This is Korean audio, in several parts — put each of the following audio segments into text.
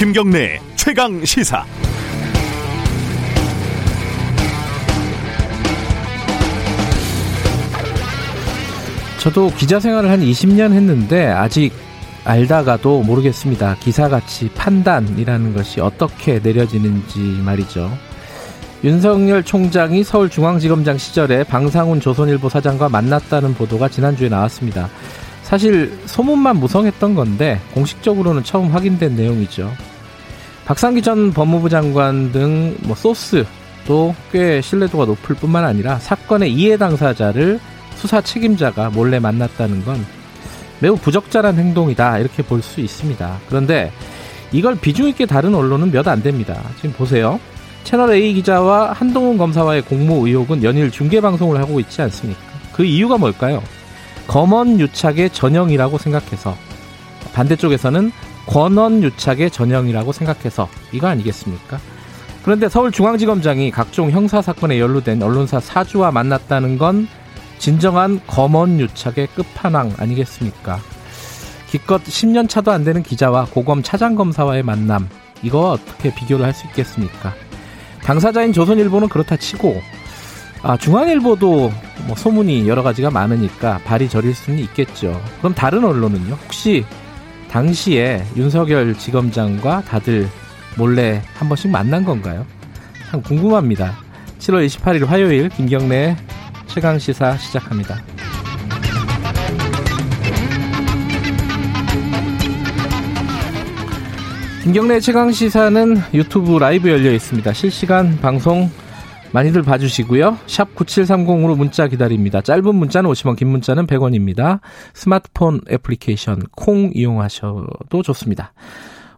김경래 최강 시사. 저도 기자 생활을 한 20년 했는데 아직 알다가도 모르겠습니다. 기사가치 판단이라는 것이 어떻게 내려지는지 말이죠. 윤석열 총장이 서울중앙지검장 시절에 방상훈 조선일보 사장과 만났다는 보도가 지난주에 나왔습니다. 사실 소문만 무성했던 건데 공식적으로는 처음 확인된 내용이죠. 박상기 전 법무부 장관 등 뭐 소스도 꽤 신뢰도가 높을 뿐만 아니라 사건의 이해 당사자를 수사 책임자가 몰래 만났다는 건 매우 부적절한 행동이다 이렇게 볼 수 있습니다. 그런데 이걸 비중 있게 다른 언론은 몇 안 됩니다. 지금 보세요. 채널 A 기자와 한동훈 검사와의 공모 의혹은 연일 중계 방송을 하고 있지 않습니까? 그 이유가 뭘까요? 검언 유착의 전형이라고 생각해서 반대쪽에서는 권언 유착의 전형이라고 생각해서 이거 아니겠습니까? 그런데 서울중앙지검장이 각종 형사 사건에 연루된 언론사 사주와 만났다는 건 진정한 검언 유착의 끝판왕 아니겠습니까? 기껏 10년 차도 안 되는 기자와 고검 차장검사와의 만남 이거 어떻게 비교를 할 수 있겠습니까? 당사자인 조선일보는 그렇다 치고 아, 중앙일보도 뭐 소문이 여러 가지가 많으니까 발이 저릴 수는 있겠죠. 그럼 다른 언론은요? 혹시 당시에 윤석열 지검장과 다들 몰래 한 번씩 만난 건가요? 참 궁금합니다. 7월 28일 화요일 김경래 최강 시사 시작합니다. 김경래 최강 시사는 유튜브 라이브 열려 있습니다. 실시간 방송 많이들 봐주시고요. 샵 9730으로 문자 기다립니다. 짧은 문자는 50원, 긴 문자는 100원입니다. 스마트폰 애플리케이션 콩 이용하셔도 좋습니다.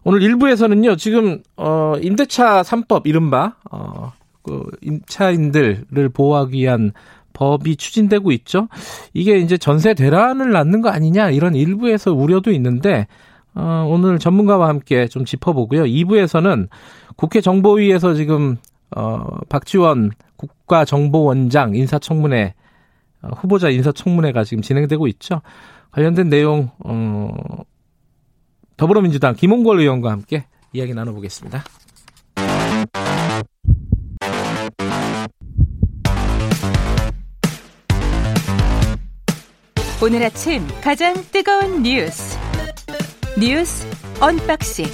오늘 1부에서는요, 지금, 어, 임대차 3법, 이른바, 어, 그, 임차인들을 보호하기 위한 법이 추진되고 있죠. 이게 이제 전세 대란을 낳는 거 아니냐, 이런 일부에서 우려도 있는데, 어, 오늘 전문가와 함께 좀 짚어보고요. 2부에서는 국회 정보위에서 지금 어, 박지원 국가정보원장 인사청문회 어, 후보자 인사청문회가 지금 진행되고 있죠. 관련된 내용 어, 더불어민주당 김홍걸 의원과 함께 이야기 나눠보겠습니다. 오늘 아침 가장 뜨거운 뉴스 뉴스 언박싱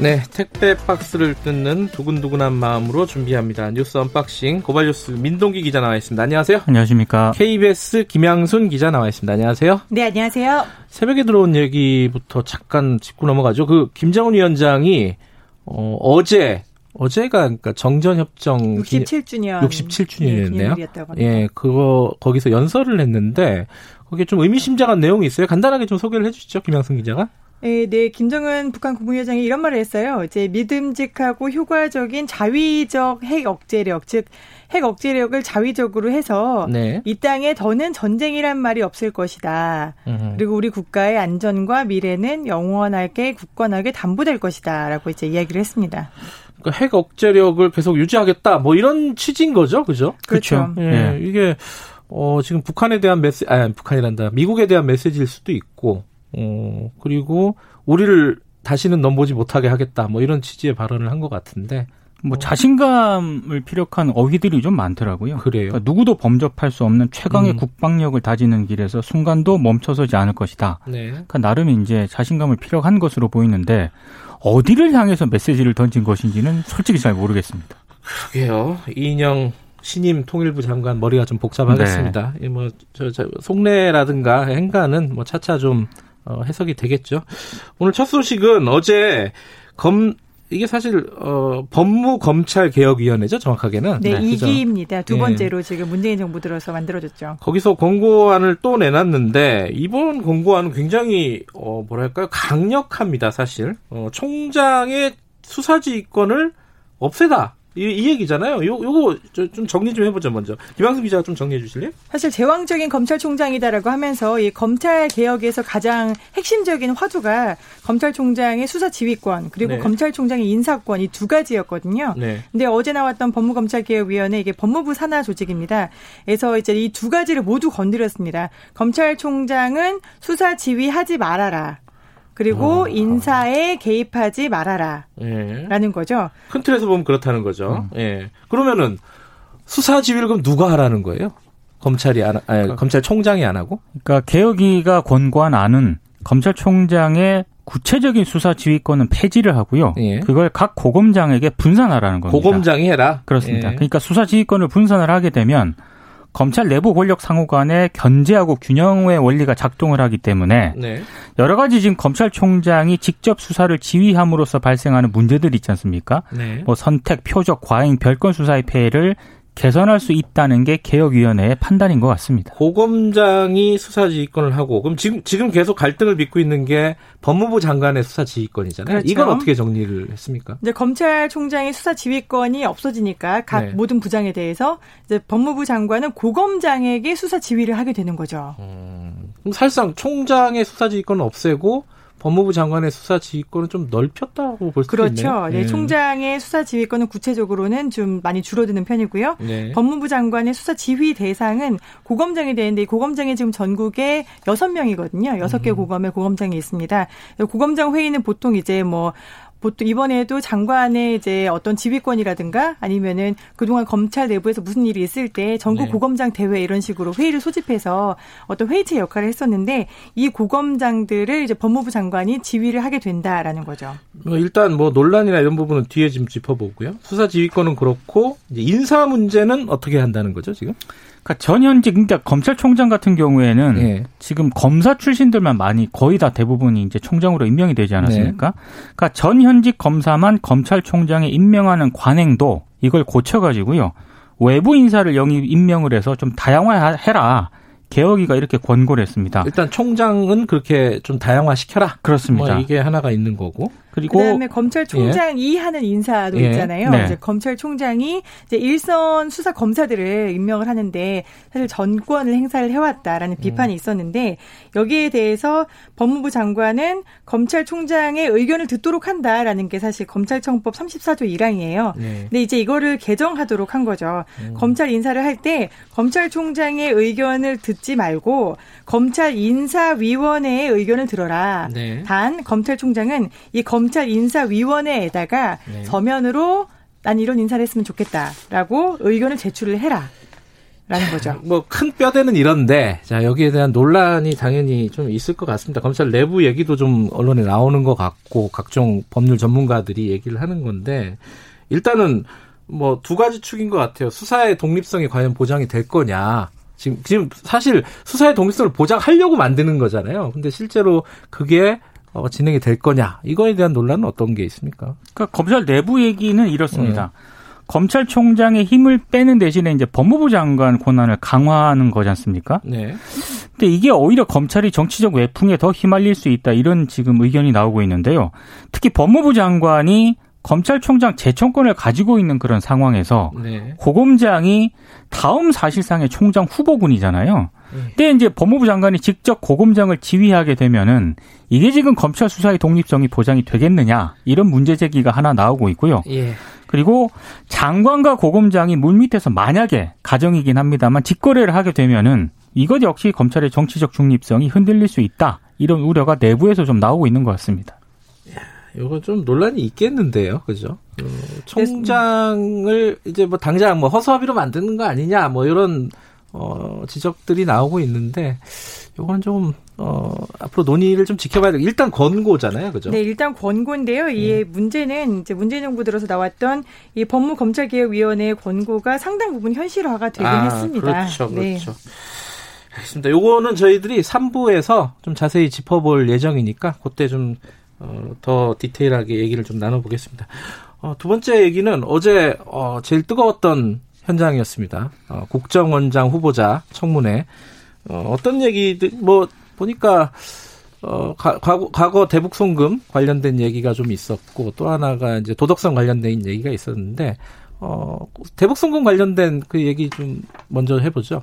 네, 택배 박스를 뜯는 두근두근한 마음으로 준비합니다. 뉴스 unboxing 고발뉴스 민동기 기자 나와 있습니다. 안녕하세요. 안녕하십니까. KBS 김양순 기자 나와 있습니다. 안녕하세요. 네, 안녕하세요. 새벽에 들어온 얘기부터 잠깐 짚고 넘어가죠. 그 김정은 위원장이 어, 어제 어제가 그러니까 정전협정 67주년 67주년이었네요. 네, 예, 그거 거기서 연설을 했는데 거기에 좀 의미심장한 내용이 있어요. 간단하게 좀 소개를 해주시죠, 김양순 기자가. 네, 네, 김정은 북한 국무위원장이 이런 말을 했어요. 이제 믿음직하고 효과적인 자위적 핵 억제력, 즉, 핵 억제력을 자위적으로 해서 네. 이 땅에 더는 전쟁이란 말이 없을 것이다. 으흠. 그리고 우리 국가의 안전과 미래는 영원하게 굳건하게 담보될 것이다. 라고 이제 이야기를 했습니다. 그러니까 핵 억제력을 계속 유지하겠다. 뭐 이런 취지인 거죠. 그죠? 그렇죠. 예, 네. 이게, 어, 지금 북한에 대한 메시, 아, 북한이란다. 미국에 대한 메시지일 수도 있고, 어, 그리고 우리를 다시는 넘보지 못하게 하겠다. 뭐 이런 취지의 발언을 한 것 같은데. 뭐 자신감을 피력한 어휘들이 좀 많더라고요. 그래요. 그러니까 누구도 범접할 수 없는 최강의 음. 국방력을 다지는 길에서 순간도 멈춰서지 않을 것이다. 네. 그러니까 나름 이제 자신감을 피력한 것으로 보이는데 어디를 향해서 메시지를 던진 것인지는 솔직히 잘 모르겠습니다. 그러게요. 이인영 신임 통일부 장관 머리가 좀 복잡하겠습니다. 네. 뭐 저 저, 속내라든가 행간은 뭐 차차 좀 어, 해석이 되겠죠. 오늘 첫 소식은 어제 검 이게 사실 어 법무 검찰 개혁 위원회죠, 정확하게는. 네, 네 이기입니다. 두 네. 번째로 네. 지금 문재인 정부 들어서 만들어졌죠. 거기서 권고안을 또 내놨는데 이번 권고안은 굉장히 어 뭐랄까요? 강력합니다, 사실. 어 총장의 수사지휘권을 없애다. 이, 이 얘기잖아요. 요, 요거 좀 정리 좀 해보죠, 먼저. 김학수 기자가 좀 정리해 주실래요? 사실 제왕적인 검찰총장이다라고 하면서 이 검찰 개혁에서 가장 핵심적인 화두가 검찰총장의 수사 지휘권 그리고 네. 검찰총장의 인사권 이 두 가지였거든요. 네. 근데 어제 나왔던 법무검찰개혁위원회 이게 법무부 산하 조직입니다. 그래서 이제 이 두 가지를 모두 건드렸습니다. 검찰총장은 수사 지휘하지 말아라. 그리고 어. 인사에 개입하지 말아라. 예. 라는 거죠. 큰 틀에서 보면 그렇다는 거죠. 음. 예. 그러면은 수사 지휘를 그럼 누가 하라는 거예요? 검찰이 안, 아니, 그러니까, 검찰총장이 안 하고? 그러니까 개혁위가 권고한 안은 검찰총장의 구체적인 수사 지휘권은 폐지를 하고요. 예. 그걸 각 고검장에게 분산하라는 겁니다. 고검장이 해라. 그렇습니다. 예. 그러니까 수사 지휘권을 분산을 하게 되면 검찰 내부 권력 상호 간에 견제하고 균형의 원리가 작동을 하기 때문에 네. 여러 가지 지금 검찰총장이 직접 수사를 지휘함으로써 발생하는 문제들이 있지 않습니까? 네. 뭐 선택, 표적, 과잉, 별건 수사의 폐해를 개선할 수 있다는 게 개혁위원회의 판단인 것 같습니다. 고검장이 수사지휘권을 하고 그럼 지금 지금 계속 갈등을 빚고 있는 게 법무부 장관의 수사지휘권이잖아요. 그렇죠. 이건 어떻게 정리를 했습니까? 이제 검찰총장의 수사지휘권이 없어지니까 각 네. 모든 부장에 대해서 이제 법무부 장관은 고검장에게 수사지휘를 하게 되는 거죠. 음, 그럼 사실상 총장의 수사지휘권을 없애고 법무부 장관의 수사 지휘권은 좀 넓혔다고 볼수 그렇죠. 있네요. 네, 네. 총장의 수사 지휘권은 구체적으로는 좀 많이 줄어드는 편이고요. 네. 법무부 장관의 수사 지휘 대상은 고검장이 되는데 고검장이 지금 전국에 여섯 명이거든요. 여섯 개 음. 고검에 고검장이 있습니다. 고검장 회의는 보통 이제 뭐 보통 이번에도 장관의 이제 어떤 지휘권이라든가 아니면은 그동안 검찰 내부에서 무슨 일이 있을 때 전국 네. 고검장 대회 이런 식으로 회의를 소집해서 어떤 회의체 역할을 했었는데 이 고검장들을 이제 법무부 장관이 지휘를 하게 된다라는 거죠. 뭐 일단 뭐 논란이나 이런 부분은 뒤에 좀 짚어보고요. 수사 지휘권은 그렇고 인사 문제는 어떻게 한다는 거죠 지금? 그러니까 전현직 그러니까 검찰총장 같은 경우에는 네. 지금 검사 출신들만 많이 거의 다 대부분이 이제 총장으로 임명이 되지 않았습니까? 네. 그러니까 전현직 검사만 검찰총장에 임명하는 관행도 이걸 고쳐가지고요 외부 인사를 영입 임명을 해서 좀 다양화해라. 개혁위가 이렇게 권고를 했습니다. 일단 총장은 그렇게 좀 다양화 시켜라. 그렇습니다. 뭐 이게 하나가 있는 거고. 그리고 그다음에 검찰총장이 예. 하는 인사도 예. 있잖아요. 네. 이제 검찰총장이 이제 일선 수사 검사들을 임명을 하는데 사실 전권을 행사를 해왔다라는 음. 비판이 있었는데 여기에 대해서 법무부 장관은 검찰총장의 의견을 듣도록 한다라는 게 사실 검찰청법 34조 1항이에요. 네. 근데 이제 이거를 개정하도록 한 거죠. 음. 검찰 인사를 할 때 검찰총장의 의견을 듣지 말고 검찰 인사위원회의 의견을 들어라. 네. 단 검찰총장은 이검 찰 인사위원회에다가 네. 서면으로 난 이런 인사를 했으면 좋겠다라고 의견을 제출을 해라. 라는 거죠. 뭐 큰 뼈대는 이런데 자 여기에 대한 논란이 당연히 좀 있을 것 같습니다. 검찰 내부 얘기도 좀 언론에 나오는 것 같고 각종 법률 전문가들이 얘기를 하는 건데 일단은 뭐 두 가지 축인 것 같아요. 수사의 독립성이 과연 보장이 될 거냐. 지금 지금 사실 수사의 독립성을 보장하려고 만드는 거잖아요. 근데 실제로 그게 어, 진행이 될 거냐 이거에 대한 논란은 어떤 게 있습니까? 그러니까 검찰 내부 얘기는 이렇습니다. 네. 검찰총장의 힘을 빼는 대신에 이제 법무부 장관 권한을 강화하는 거지 않습니까? 네. 근데 이게 오히려 검찰이 정치적 외풍에 더 휘말릴 수 있다 이런 지금 의견이 나오고 있는데요. 특히 법무부 장관이 검찰총장 재청권을 가지고 있는 그런 상황에서 네. 고검장이 다음 사실상의 총장 후보군이잖아요. 네. 근데 이제 법무부 장관이 직접 고검장을 지휘하게 되면은 이게 지금 검찰 수사의 독립성이 보장이 되겠느냐 이런 문제 제기가 하나 나오고 있고요. 예. 그리고 장관과 고검장이 물 밑에서 만약에 가정이긴 합니다만 직거래를 하게 되면은 이것 역시 검찰의 정치적 중립성이 흔들릴 수 있다 이런 우려가 내부에서 좀 나오고 있는 것 같습니다. 이거 좀 논란이 있겠는데요, 그죠? 어, 총장을 이제 뭐 당장 뭐 허수아비로 만드는 거 아니냐, 뭐 이런 어, 지적들이 나오고 있는데 이건 좀 어, 앞으로 논의를 좀 지켜봐야 되고 일단 권고잖아요, 그죠? 네, 일단 권고인데요. 이 음. 문제는 이제 문재인 정부 들어서 나왔던 이 법무검찰개혁위원회의 권고가 상당 부분 현실화가 되긴 아, 했습니다. 그렇죠, 네. 그렇죠. 네. 알겠습니다. 요거는 저희들이 3부에서 좀 자세히 짚어볼 예정이니까 그때 좀 어, 더 디테일하게 얘기를 좀 나눠보겠습니다. 어, 두 번째 얘기는 어제 어, 제일 뜨거웠던 현장이었습니다. 어, 국정원장 후보자 청문회 어, 어떤 얘기들 뭐 보니까 어, 가, 과거, 과거 대북 송금 관련된 얘기가 좀 있었고 또 하나가 이제 도덕성 관련된 얘기가 있었는데 어, 대북 송금 관련된 그 얘기 좀 먼저 해보죠.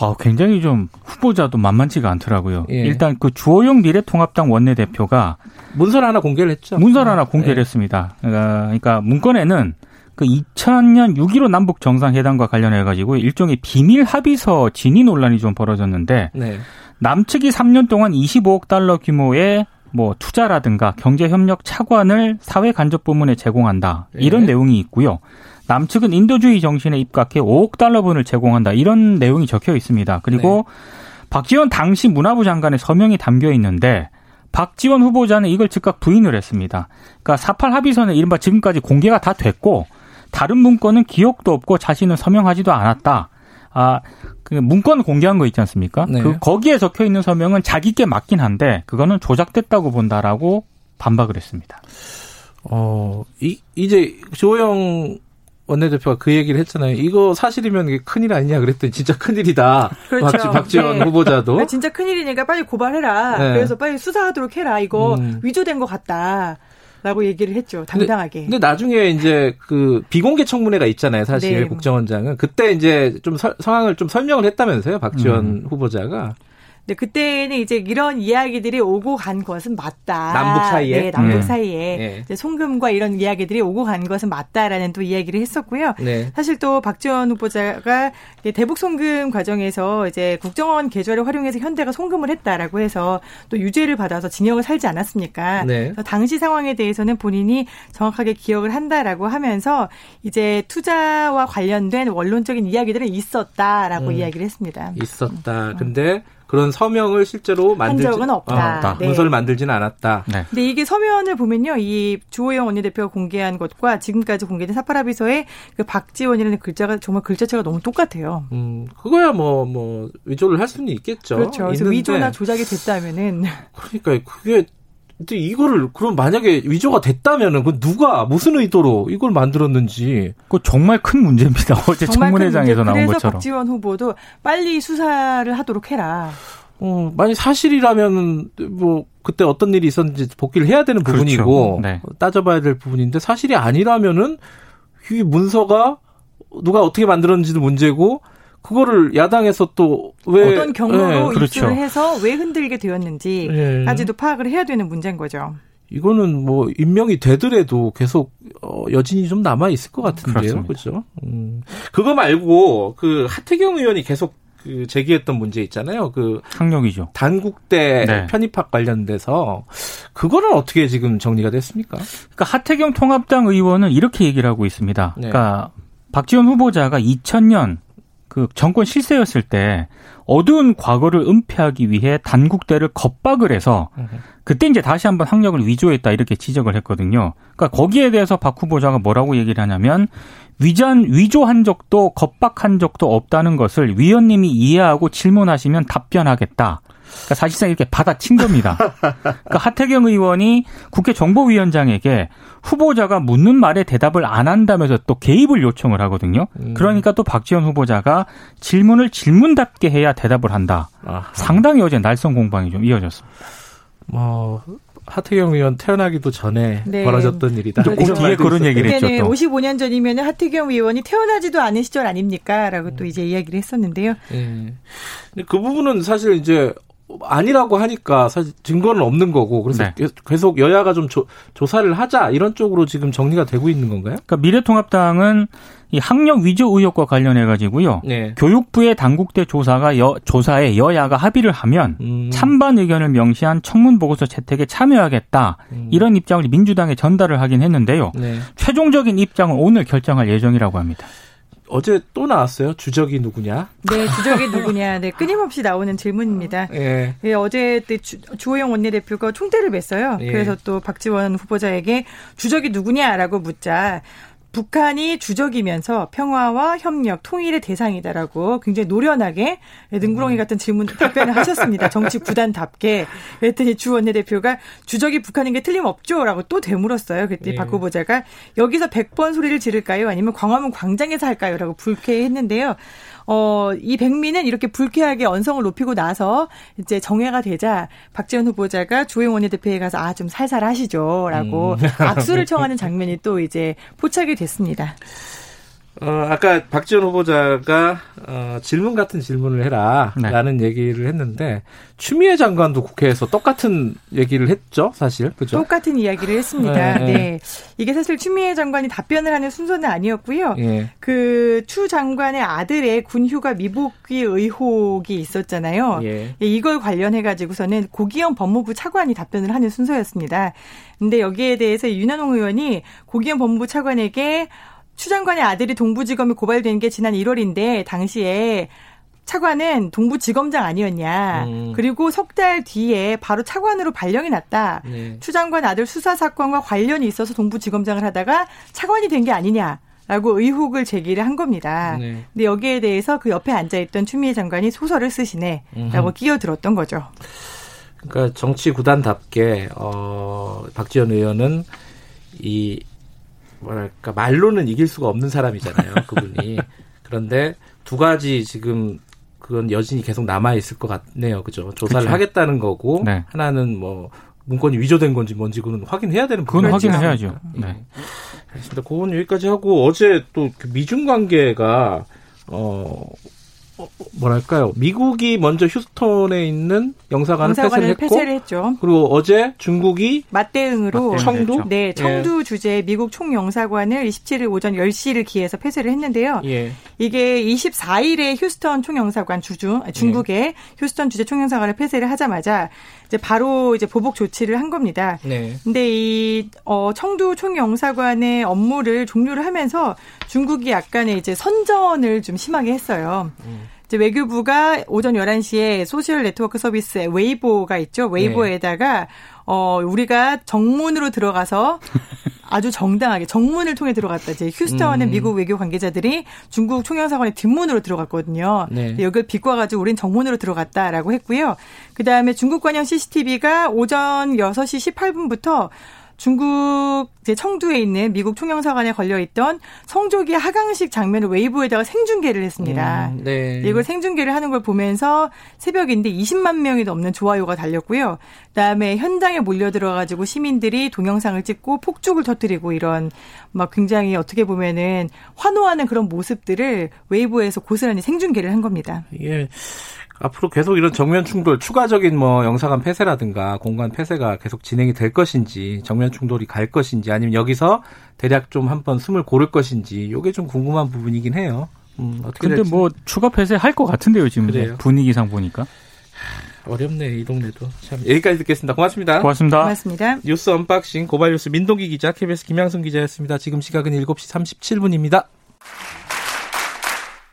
아, 굉장히 좀 후보자도 만만치가 않더라고요. 예. 일단 그 주호영 미래통합당 원내대표가 문서 하나 공개를 했죠. 문서 하나 공개를 예. 했습니다. 그러니까, 그러니까 문건에는 그 2000년 6.15 남북 정상회담과 관련해 가지고 일종의 비밀 합의서 진위 논란이 좀 벌어졌는데 네. 남측이 3년 동안 25억 달러 규모의 뭐 투자라든가 경제 협력 차관을 사회 간접 부문에 제공한다 이런 네. 내용이 있고요. 남측은 인도주의 정신에 입각해 5억 달러분을 제공한다 이런 내용이 적혀 있습니다. 그리고 네. 박지원 당시 문화부 장관의 서명이 담겨 있는데 박지원 후보자는 이걸 즉각 부인을 했습니다. 그러니까 사팔 합의서는 이른바 지금까지 공개가 다 됐고 다른 문건은 기억도 없고 자신은 서명하지도 않았다. 아, 그 문건 공개한 거 있지 않습니까? 네. 그 거기에 적혀 있는 서명은 자기께 맞긴 한데 그거는 조작됐다고 본다라고 반박을 했습니다. 어, 이 이제 조영 원내대표가 그 얘기를 했잖아요. 이거 사실이면 이게 큰일 아니냐 그랬더니 진짜 큰일이다. 그렇죠. 박, 지 원 네. 후보자도. 진짜 큰일이니까 빨리 고발해라. 네. 그래서 빨리 수사하도록 해라. 이거 음. 위조된 것 같다. 라고 얘기를 했죠. 당당하게. 근데, 근데, 나중에 이제 그 비공개 청문회가 있잖아요. 사실 네. 국정원장은 그때 이제 좀 서, 상황을 좀 설명을 했다면서요. 박지원 음. 후보자가. 네, 그때는 이제 이런 이야기들이 오고 간 것은 맞다. 남북 사이에. 네, 남북 네. 사이에 네. 송금과 이런 이야기들이 오고 간 것은 맞다라는 또 이야기를 했었고요. 네. 사실 또 박지원 후보자가 대북 송금 과정에서 이제 국정원 계좌를 활용해서 현대가 송금을 했다라고 해서 또 유죄를 받아서 징역을 살지 않았습니까? 네. 당시 상황에 대해서는 본인이 정확하게 기억을 한다라고 하면서 이제 투자와 관련된 원론적인 이야기들은 있었다라고 음. 이야기를 했습니다. 있었다. 근데 그런 서명을 실제로 만들 적은 없다. 어, 네. 문서를 만들지는 않았다. 네. 근데 이게 서면을 보면요, 이 주호영 원내대표가 공개한 것과 지금까지 공개된 사파라비서의 그 박지원이라는 글자가 정말 글자체가 너무 똑같아요. 음, 그거야 뭐뭐 뭐 위조를 할 수는 있겠죠. 그렇죠. 그래서 위조나 조작이 됐다면은 그러니까 그게 근데 이거를 그럼 만약에 위조가 됐다면은 그 누가 무슨 의도로 이걸 만들었는지 그 정말 큰 문제입니다. 어제 청문회장에서 나온 그래서 것처럼. 박지원 후보도 빨리 수사를 하도록 해라. 어, 만약 사실이라면 뭐 그때 어떤 일이 있었는지 복귀를 해야 되는 그렇죠. 부분이고 그렇죠. 네. 따져봐야 될 부분인데 사실이 아니라면은 이 문서가 누가 어떻게 만들었는지도 문제고 그거를 야당에서 또 왜 어떤 경로로 네, 그렇죠. 입수를 해서 왜 흔들게 되었는지까지도 네. 파악을 해야 되는 문제인 거죠. 이거는 뭐 임명이 되더라도 계속 어, 여진이 좀 남아 있을 것 같은데요, 그렇죠? 음. 그거 말고 그 하태경 의원이 계속 그 제기했던 문제 있잖아요. 그 학력이죠. 단국대 네. 편입학 관련돼서 그거는 어떻게 지금 정리가 됐습니까? 그러니까 하태경 통합당 의원은 이렇게 얘기를 하고 있습니다. 네. 그러니까 박지원 후보자가 2000년 그 정권 실세였을 때 어두운 과거를 은폐하기 위해 단국대를 겁박을 해서 그때 이제 다시 한번 학력을 위조했다 이렇게 지적을 했거든요. 그러니까 거기에 대해서 박 후보자가 뭐라고 얘기를 하냐면 위전 위조한 적도 겁박한 적도 없다는 것을 위원님이 이해하고 질문하시면 답변하겠다. 그러니까 사실상 이렇게 받아친 겁니다. 그러니까 하태경 의원이 국회 정보위원장에게 후보자가 묻는 말에 대답을 안 한다면서 또 개입을 요청을 하거든요. 음. 그러니까 또 박지원 후보자가 질문을 질문답게 해야 대답을 한다. 아하. 상당히 어제 날선 공방이 좀 이어졌습니다. 뭐 하태경 의원 태어나기도 전에 네. 벌어졌던 일이다. 그 뒤에 그런 얘기를 했죠. 네, 55년 전이면 하태경 의원이 태어나지도 않은 시절 아닙니까?라고 또 이제 이야기를 했었는데요. 네. 그 부분은 사실 이제 아니라고 하니까 사실 증거는 없는 거고 그래서 네. 계속 여야가 좀 조, 조사를 하자 이런 쪽으로 지금 정리가 되고 있는 건가요? 그러니까 미래통합당은 이 학력 위조 의혹과 관련해 가지고요. 네. 교육부의 당국대 조사가 여, 조사에 여야가 합의를 하면 음. 찬반 의견을 명시한 청문 보고서 채택에 참여하겠다. 음. 이런 입장을 민주당에 전달을 하긴 했는데요. 네. 최종적인 입장은 오늘 결정할 예정이라고 합니다. 어제 또 나왔어요. 주적이 누구냐? 네, 주적이 누구냐. 네, 끊임없이 나오는 질문입니다. 예. 네, 어제 주, 주호영 원내대표가 총대를 맸어요. 예. 그래서 또 박지원 후보자에게 주적이 누구냐라고 묻자 북한이 주적이면서 평화와 협력, 통일의 대상이다라고 굉장히 노련하게 능구렁이 음. 같은 질문 답변을 하셨습니다. 정치 구단답게. 그랬더니 주 원내대표가 주적이 북한인 게 틀림없죠라고 또 되물었어요. 그랬더니 네. 박 후보자가 여기서 100번 소리를 지를까요? 아니면 광화문 광장에서 할까요?라고 불쾌했는데요. 어, 이 백미는 이렇게 불쾌하게 언성을 높이고 나서 이제 정회가 되자 박지원 후보자가 조영 원내대표에 가서 아, 좀 살살 하시죠. 라고 음. 악수를 청하는 장면이 또 이제 포착이 됐습니다. 어, 아까 박지원 후보자가 어, 질문 같은 질문을 해라라는 네. 얘기를 했는데 추미애 장관도 국회에서 똑같은 얘기를 했죠, 사실 그죠? 똑같은 이야기를 했습니다. 네. 네. 이게 사실 추미애 장관이 답변을 하는 순서는 아니었고요. 네. 그추 장관의 아들의 군휴가 미복귀 의혹이 있었잖아요. 예. 예 이걸 관련해 가지고서는 고기영 법무부 차관이 답변을 하는 순서였습니다. 근데 여기에 대해서 윤한홍 의원이 고기영 법무부 차관에게 추 장관의 아들이 동부지검에 고발된 게 지난 1월인데 당시에 차관은 동부지검장 아니었냐. 음. 그리고 석 달 뒤에 바로 차관으로 발령이 났다. 네. 추 장관 아들 수사 사건과 관련이 있어서 동부지검장을 하다가 차관이 된 게 아니냐. 라고 의혹을 제기를 한 겁니다. 네. 근데 여기에 대해서 그 옆에 앉아있던 추미애 장관이 소설을 쓰시네. 라고 끼어들었던 거죠. 그러니까 정치 구단답게, 어, 박지원 의원은 이 뭐랄까 말로는 이길 수가 없는 사람이잖아요. 그분이. 그런데 두 가지 지금 그건 여진이 계속 남아 있을 것 같네요. 그죠? 조사를 그쵸. 하겠다는 거고 네. 하나는 뭐 문건이 위조된 건지 뭔지 그건 확인해야 되는 부분이 그건 확인을 해야죠. 네. 네. 알겠습니다. 그건 여기까지 하고 어제 또그 미중 관계가 어 어, 뭐랄까요? 미국이 먼저 휴스턴에 있는 영사관을, 영사관을 폐쇄를, 폐쇄를 했죠. 그리고 어제 중국이 맞대응으로 청두 네, 청두 예. 주재 미국 총영사관을 27일 오전 10시를 기해서 폐쇄를 했는데요. 예. 이게 24일에 휴스턴 총영사관 주중 중국의 예. 휴스턴 주재 총영사관을 폐쇄를 하자마자 이제 바로 이제 보복 조치를 한 겁니다. 네. 근데 이 어, 청두 총영사관의 업무를 종료를 하면서 중국이 약간의 이제 선전을 좀 심하게 했어요. 음. 이제 외교부가 오전 11시에 소셜 네트워크 서비스 웨이보가 있죠. 웨이보에다가 네. 어 우리가 정문으로 들어가서 아주 정당하게 정문을 통해 들어갔다. 이제 휴스턴의 음. 미국 외교 관계자들이 중국 총영사관의 뒷문으로 들어갔거든요. 네. 여기를 비꽈가지고 우린 정문으로 들어갔다라고 했고요. 그 다음에 중국 관영 CCTV가 오전 6시 18분부터 중국 제 청두에 있는 미국 총영사관에 걸려 있던 성조기 하강식 장면을 웨이브에다가 생중계를 했습니다. 음, 네. 이걸 생중계를 하는 걸 보면서 새벽인데 20만 명이 넘는 좋아요가 달렸고요. 그다음에 현장에 몰려 들어 가지고 시민들이 동영상을 찍고 폭죽을 터뜨리고 이런 막 굉장히 어떻게 보면은 환호하는 그런 모습들을 웨이브에서 고스란히 생중계를 한 겁니다. 예. 앞으로 계속 이런 정면 충돌, 추가적인 뭐 영사관 폐쇄라든가 공간 폐쇄가 계속 진행이 될 것인지, 정면 충돌이 갈 것인지, 아니면 여기서 대략 좀 한번 숨을 고를 것인지, 요게 좀 궁금한 부분이긴 해요. 음, 어떻게 근데 될지. 뭐 추가 폐쇄 할 것 같은데요, 지금 그래요. 분위기상 보니까. 어렵네, 이 동네도. 참, 여기까지 듣겠습니다. 고맙습니다. 고맙습니다. 고맙습니다. 뉴스 unboxing, 고발 뉴스 민동기 기자, KBS 김양순 기자였습니다. 지금 시각은 7시 37분입니다.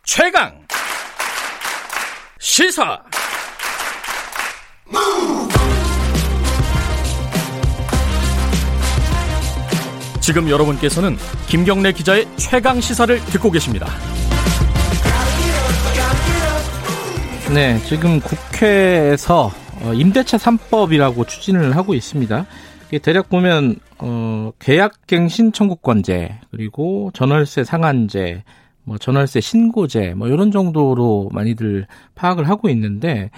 최강! 시사 지금 여러분께서는 김경래 기자의 최강 시사를 듣고 계십니다. 네, 지금 국회에서 어, 임대차 3법이라고 추진을 하고 있습니다. 대략 보면 어, 계약갱신 청구권제 그리고 전월세 상한제 뭐 전월세 신고제 뭐 이런 정도로 많이들 파악을 하고 있는데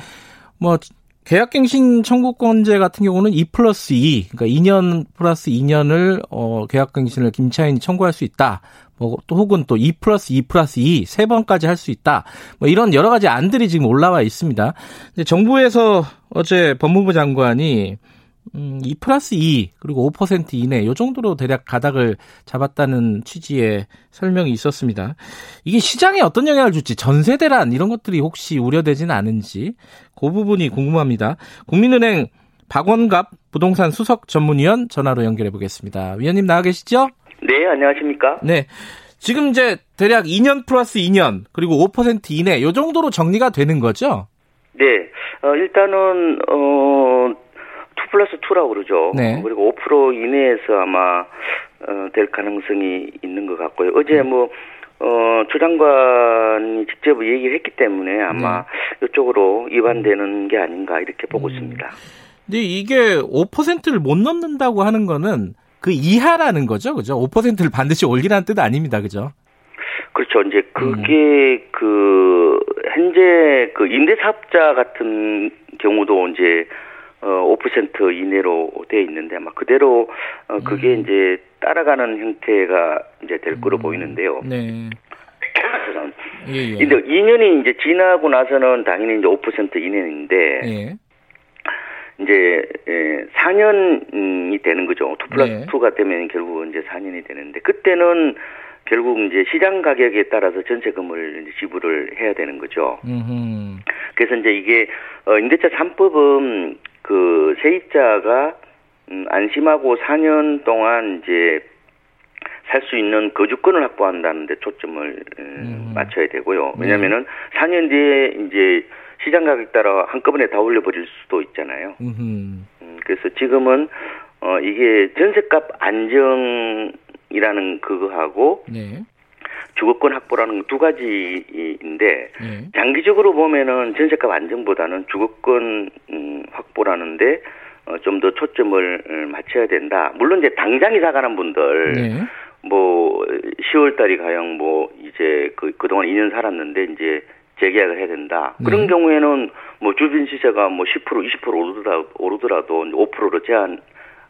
뭐 계약갱신 청구권제 같은 경우는 2 플러스 2, 그러니까 2년 플러스 2년을 어 계약갱신을 김차인이 청구할 수 있다. 뭐 또 혹은 또 2 플러스 2 플러스 2, 세 번까지 할 수 있다. 뭐 이런 여러 가지 안들이 지금 올라와 있습니다. 근데 정부에서 어제 법무부 장관이 음, 2 플러스 2 그리고 5% 이내 요 정도로 대략 가닥을 잡았다는 취지의 설명이 있었습니다. 이게 시장에 어떤 영향을 줄지 전세 대란 이런 것들이 혹시 우려되지는 않은지 그 부분이 궁금합니다. 국민은행 박원갑 부동산 수석 전문위원 전화로 연결해 보겠습니다. 위원님 나와 계시죠? 네, 안녕하십니까? 네. 지금 이제 대략 2년 플러스 2년 그리고 5% 이내 요 정도로 정리가 되는 거죠? 네. 어, 일단은 어 2 플러스 2라고 그러죠. 네. 그리고 5% 이내에서 아마 어, 될 가능성이 있는 것 같고요. 어제 음. 뭐 어, 조 장관이 직접 얘기를 했기 때문에 아마 네. 이쪽으로 위반되는 게 아닌가 이렇게 보고 음. 있습니다. 근데 이게 5%를 못 넣는다고 하는 거는 그 이하라는 거죠, 그죠? 5%를 반드시 올리라는 뜻 아닙니다, 그죠? 그렇죠. 이제 그게 음. 그 현재 그 임대 사업자 같은 경우도 이제 어, 5% 이내로 돼 있는데 아마 그대로 어, 그게 음. 이제 따라가는 형태가 이제 될 거로 음. 보이는데요. 네. 예, 예. 근데 2년이 이제 지나고 나서는 당연히 이제 5% 이내인데 예. 이제 예, 4년이 되는 거죠. 2 플러스 네. 2가 되면 결국은 이제 4년이 되는데 그때는 결국 이제 시장 가격에 따라서 전세금을 지불을 해야 되는 거죠. 음흠. 그래서 이제 이게 어 임대차 3법은 그 세입자가 음, 안심하고 4년 동안 이제 살 수 있는 거주권을 확보한다는 데 초점을 음. 맞춰야 되고요. 왜냐면은 네. 4년 뒤에 이제 시장 가격 따라 한꺼번에 다 올려버릴 수도 있잖아요. 음, 그래서 지금은 어 이게 전세값 안정이라는 그거하고 네. 주거권 확보라는 두 가지인데 네. 장기적으로 보면은 전세값 안정보다는 주거권 음, 확보라는데 어, 좀더 초점을 음, 맞춰야 된다. 물론 이제 당장 이사 가는 분들 네. 뭐 10월 달이 가령 뭐 이제 그 그동안 2년 살았는데 이제 재계약을 해야 된다. 네. 그런 경우에는 뭐 주변 시세가 뭐 10% 20% 오르더라 오르더라도 5%로 제한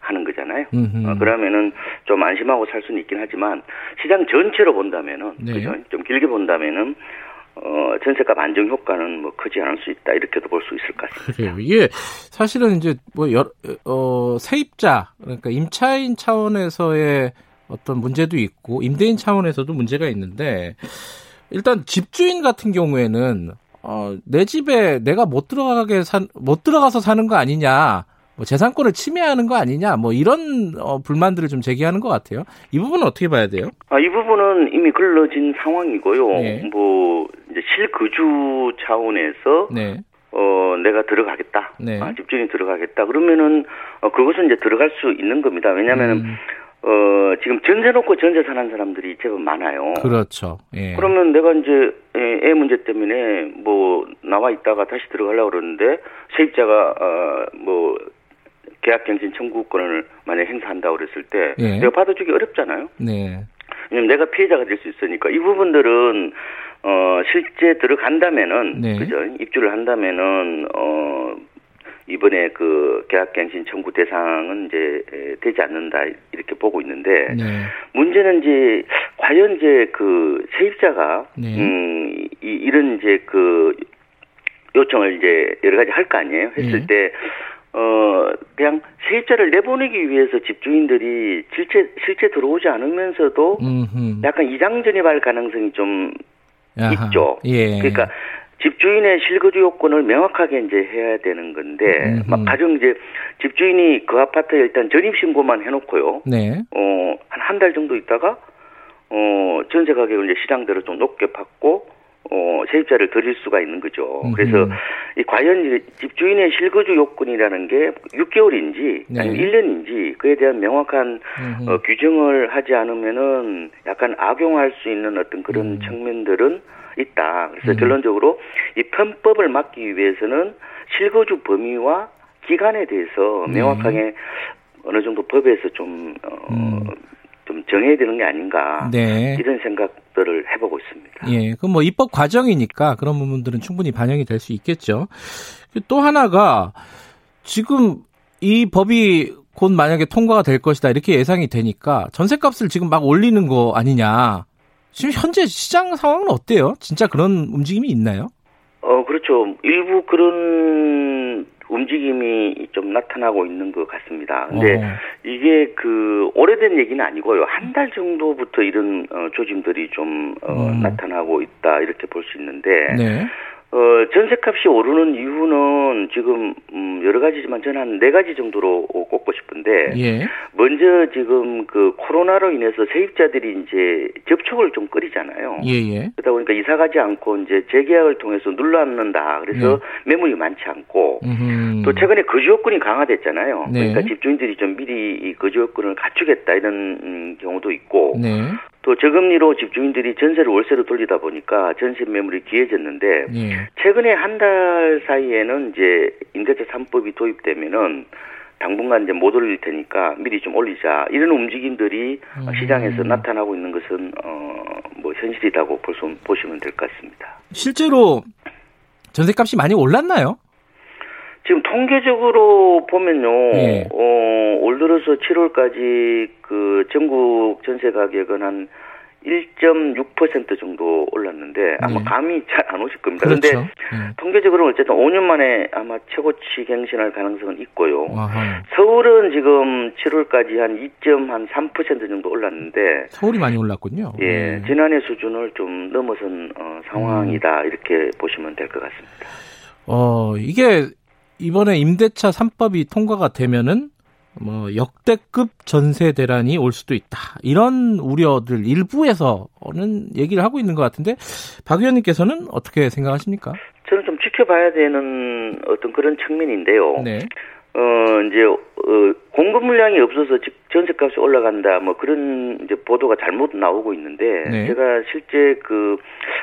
하는 거잖아요. 어, 그러면은 좀 안심하고 살 수는 있긴 하지만 시장 전체로 본다면은 네. 그죠? 좀 길게 본다면은 어, 전세값 안정 효과는 뭐 크지 않을 수 있다 이렇게도 볼 수 있을 것 같습니다. 그래요. 이게 사실은 이제 뭐 여, 어, 세입자 그러니까 임차인 차원에서의 어떤 문제도 있고 임대인 차원에서도 문제가 있는데 일단 집주인 같은 경우에는 어, 내 집에 내가 못 들어가게 산, 못 들어가서 사는 거 아니냐. 뭐 재산권을 침해하는 거 아니냐 뭐 이런 어, 불만들을 좀 제기하는 것 같아요. 이 부분은 어떻게 봐야 돼요? 아, 이 부분은 이미 걸러진 상황이고요. 네. 뭐 이제 실거주 차원에서 네. 어 내가 들어가겠다. 네. 아, 집주인이 들어가겠다. 그러면은 어, 그것은 이제 들어갈 수 있는 겁니다. 왜냐하면 음. 어, 지금 전세 놓고 전세 사는 사람들이 제법 많아요. 그렇죠. 예. 그러면 내가 이제 애 문제 때문에 뭐 나와 있다가 다시 들어가려고 그러는데 세입자가 어, 뭐 계약갱신 청구권을 만약 행사한다고 그랬을 때 예. 내가 받아주기 어렵잖아요. 네. 왜냐면 내가 피해자가 될 수 있으니까 이 부분들은 어 실제 들어간다면은 네. 그죠 입주를 한다면은 어 이번에 그 계약갱신 청구 대상은 이제 되지 않는다 이렇게 보고 있는데 네. 문제는 이제 과연 이제 그 세입자가 네. 음 이, 이런 이제 그 요청을 이제 여러 가지 할 거 아니에요 했을 네. 때. 어, 그냥 세입자를 내보내기 위해서 집주인들이 실제, 실제 들어오지 않으면서도 음흠. 약간 이장 전입할 가능성이 좀 야하. 있죠. 예. 그러니까 집주인의 실거주 요건을 명확하게 이제 해야 되는 건데, 막 가령 이제 집주인이 그 아파트에 일단 전입신고만 해놓고요. 네. 어, 한 한 달 정도 있다가, 어, 전세 가격을 이제 시장대로 좀 높게 받고, 어, 세입자를 드릴 수가 있는 거죠. 그래서 이 과연 집주인의 실거주 요건이라는 게 6개월인지 네. 아니면 1년인지 그에 대한 명확한 어, 규정을 하지 않으면은 약간 악용할 수 있는 어떤 그런 음. 측면들은 있다. 그래서 음. 결론적으로 이 편법을 막기 위해서는 실거주 범위와 기간에 대해서 네. 명확하게 어느 정도 법에서 좀, 어, 음. 좀 정해야 되는 게 아닌가. 네. 이런 생각 들을 해보고 있습니다. 예. 그럼 뭐 입법 과정이니까 그런 부분들은 충분히 반영이 될 수 있겠죠. 또 하나가 지금 이 법이 곧 만약에 통과가 될 것이다 이렇게 예상이 되니까 전세값을 지금 막 올리는 거 아니냐 지금 현재 시장 상황은 어때요? 진짜 그런 움직임이 있나요? 어, 그렇죠. 일부 그런 움직임이 좀 나타나고 있는 것 같습니다. 근데 어. 이게 그 오래된 얘기는 아니고요. 한 달 정도부터 이런 어, 조짐들이 좀 어, 음. 나타나고 있다 이렇게 볼 수 있는데 네. 어, 전세값이 오르는 이유는 지금 음, 여러 가지지만 저는 한 네 가지 정도로 꼽고 싶은데 예. 먼저 지금 그 코로나로 인해서 세입자들이 이제 접촉을 좀 꺼리잖아요. 예예. 예. 그러다 보니까 이사 가지 않고 이제 재계약을 통해서 눌러앉는다. 그래서 네. 매물이 많지 않고 음흠. 또 최근에 거주 요건이 강화됐잖아요. 네. 그러니까 집주인들이 좀 미리 이 거주 요건을 갖추겠다 이런 음, 경우도 있고 네. 또 저금리로 집주인들이 전세를 월세로 돌리다 보니까 전세 매물이 귀해졌는데 예. 최근에 한 달 사이에는 이제 임대차 3법이 도입되면은 당분간 이제 못 올릴 테니까 미리 좀 올리자 이런 움직임들이 음. 시장에서 나타나고 있는 것은 어뭐 현실이라고 볼 수, 보시면 될 것 같습니다. 실제로 전세값이 많이 올랐나요? 지금 통계적으로 보면요, 네. 어, 올 들어서 7월까지 그 전국 전세 가격은 한 1.6% 정도 올랐는데 아마 네. 감이 잘 안 오실 겁니다. 그런데 그렇죠. 네. 통계적으로 어쨌든 5년 만에 아마 최고치 갱신할 가능성은 있고요. 아하. 서울은 지금 7월까지 한 2.3% 정도 올랐는데 서울이 많이 올랐군요. 예, 네. 지난해 수준을 좀 넘어선 어, 상황이다 음. 이렇게 보시면 될 것 같습니다. 어 이게 이번에 임대차 3법이 통과가 되면은 뭐 역대급 전세 대란이 올 수도 있다. 이런 우려들 일부에서는 얘기를 하고 있는 것 같은데 박 의원님께서는 어떻게 생각하십니까? 저는 좀 지켜봐야 되는 어떤 그런 측면인데요. 네. 어 이제 어, 공급 물량이 없어서 전세값이 올라간다 뭐 그런 이제 보도가 잘못 나오고 있는데 네. 제가 실제 그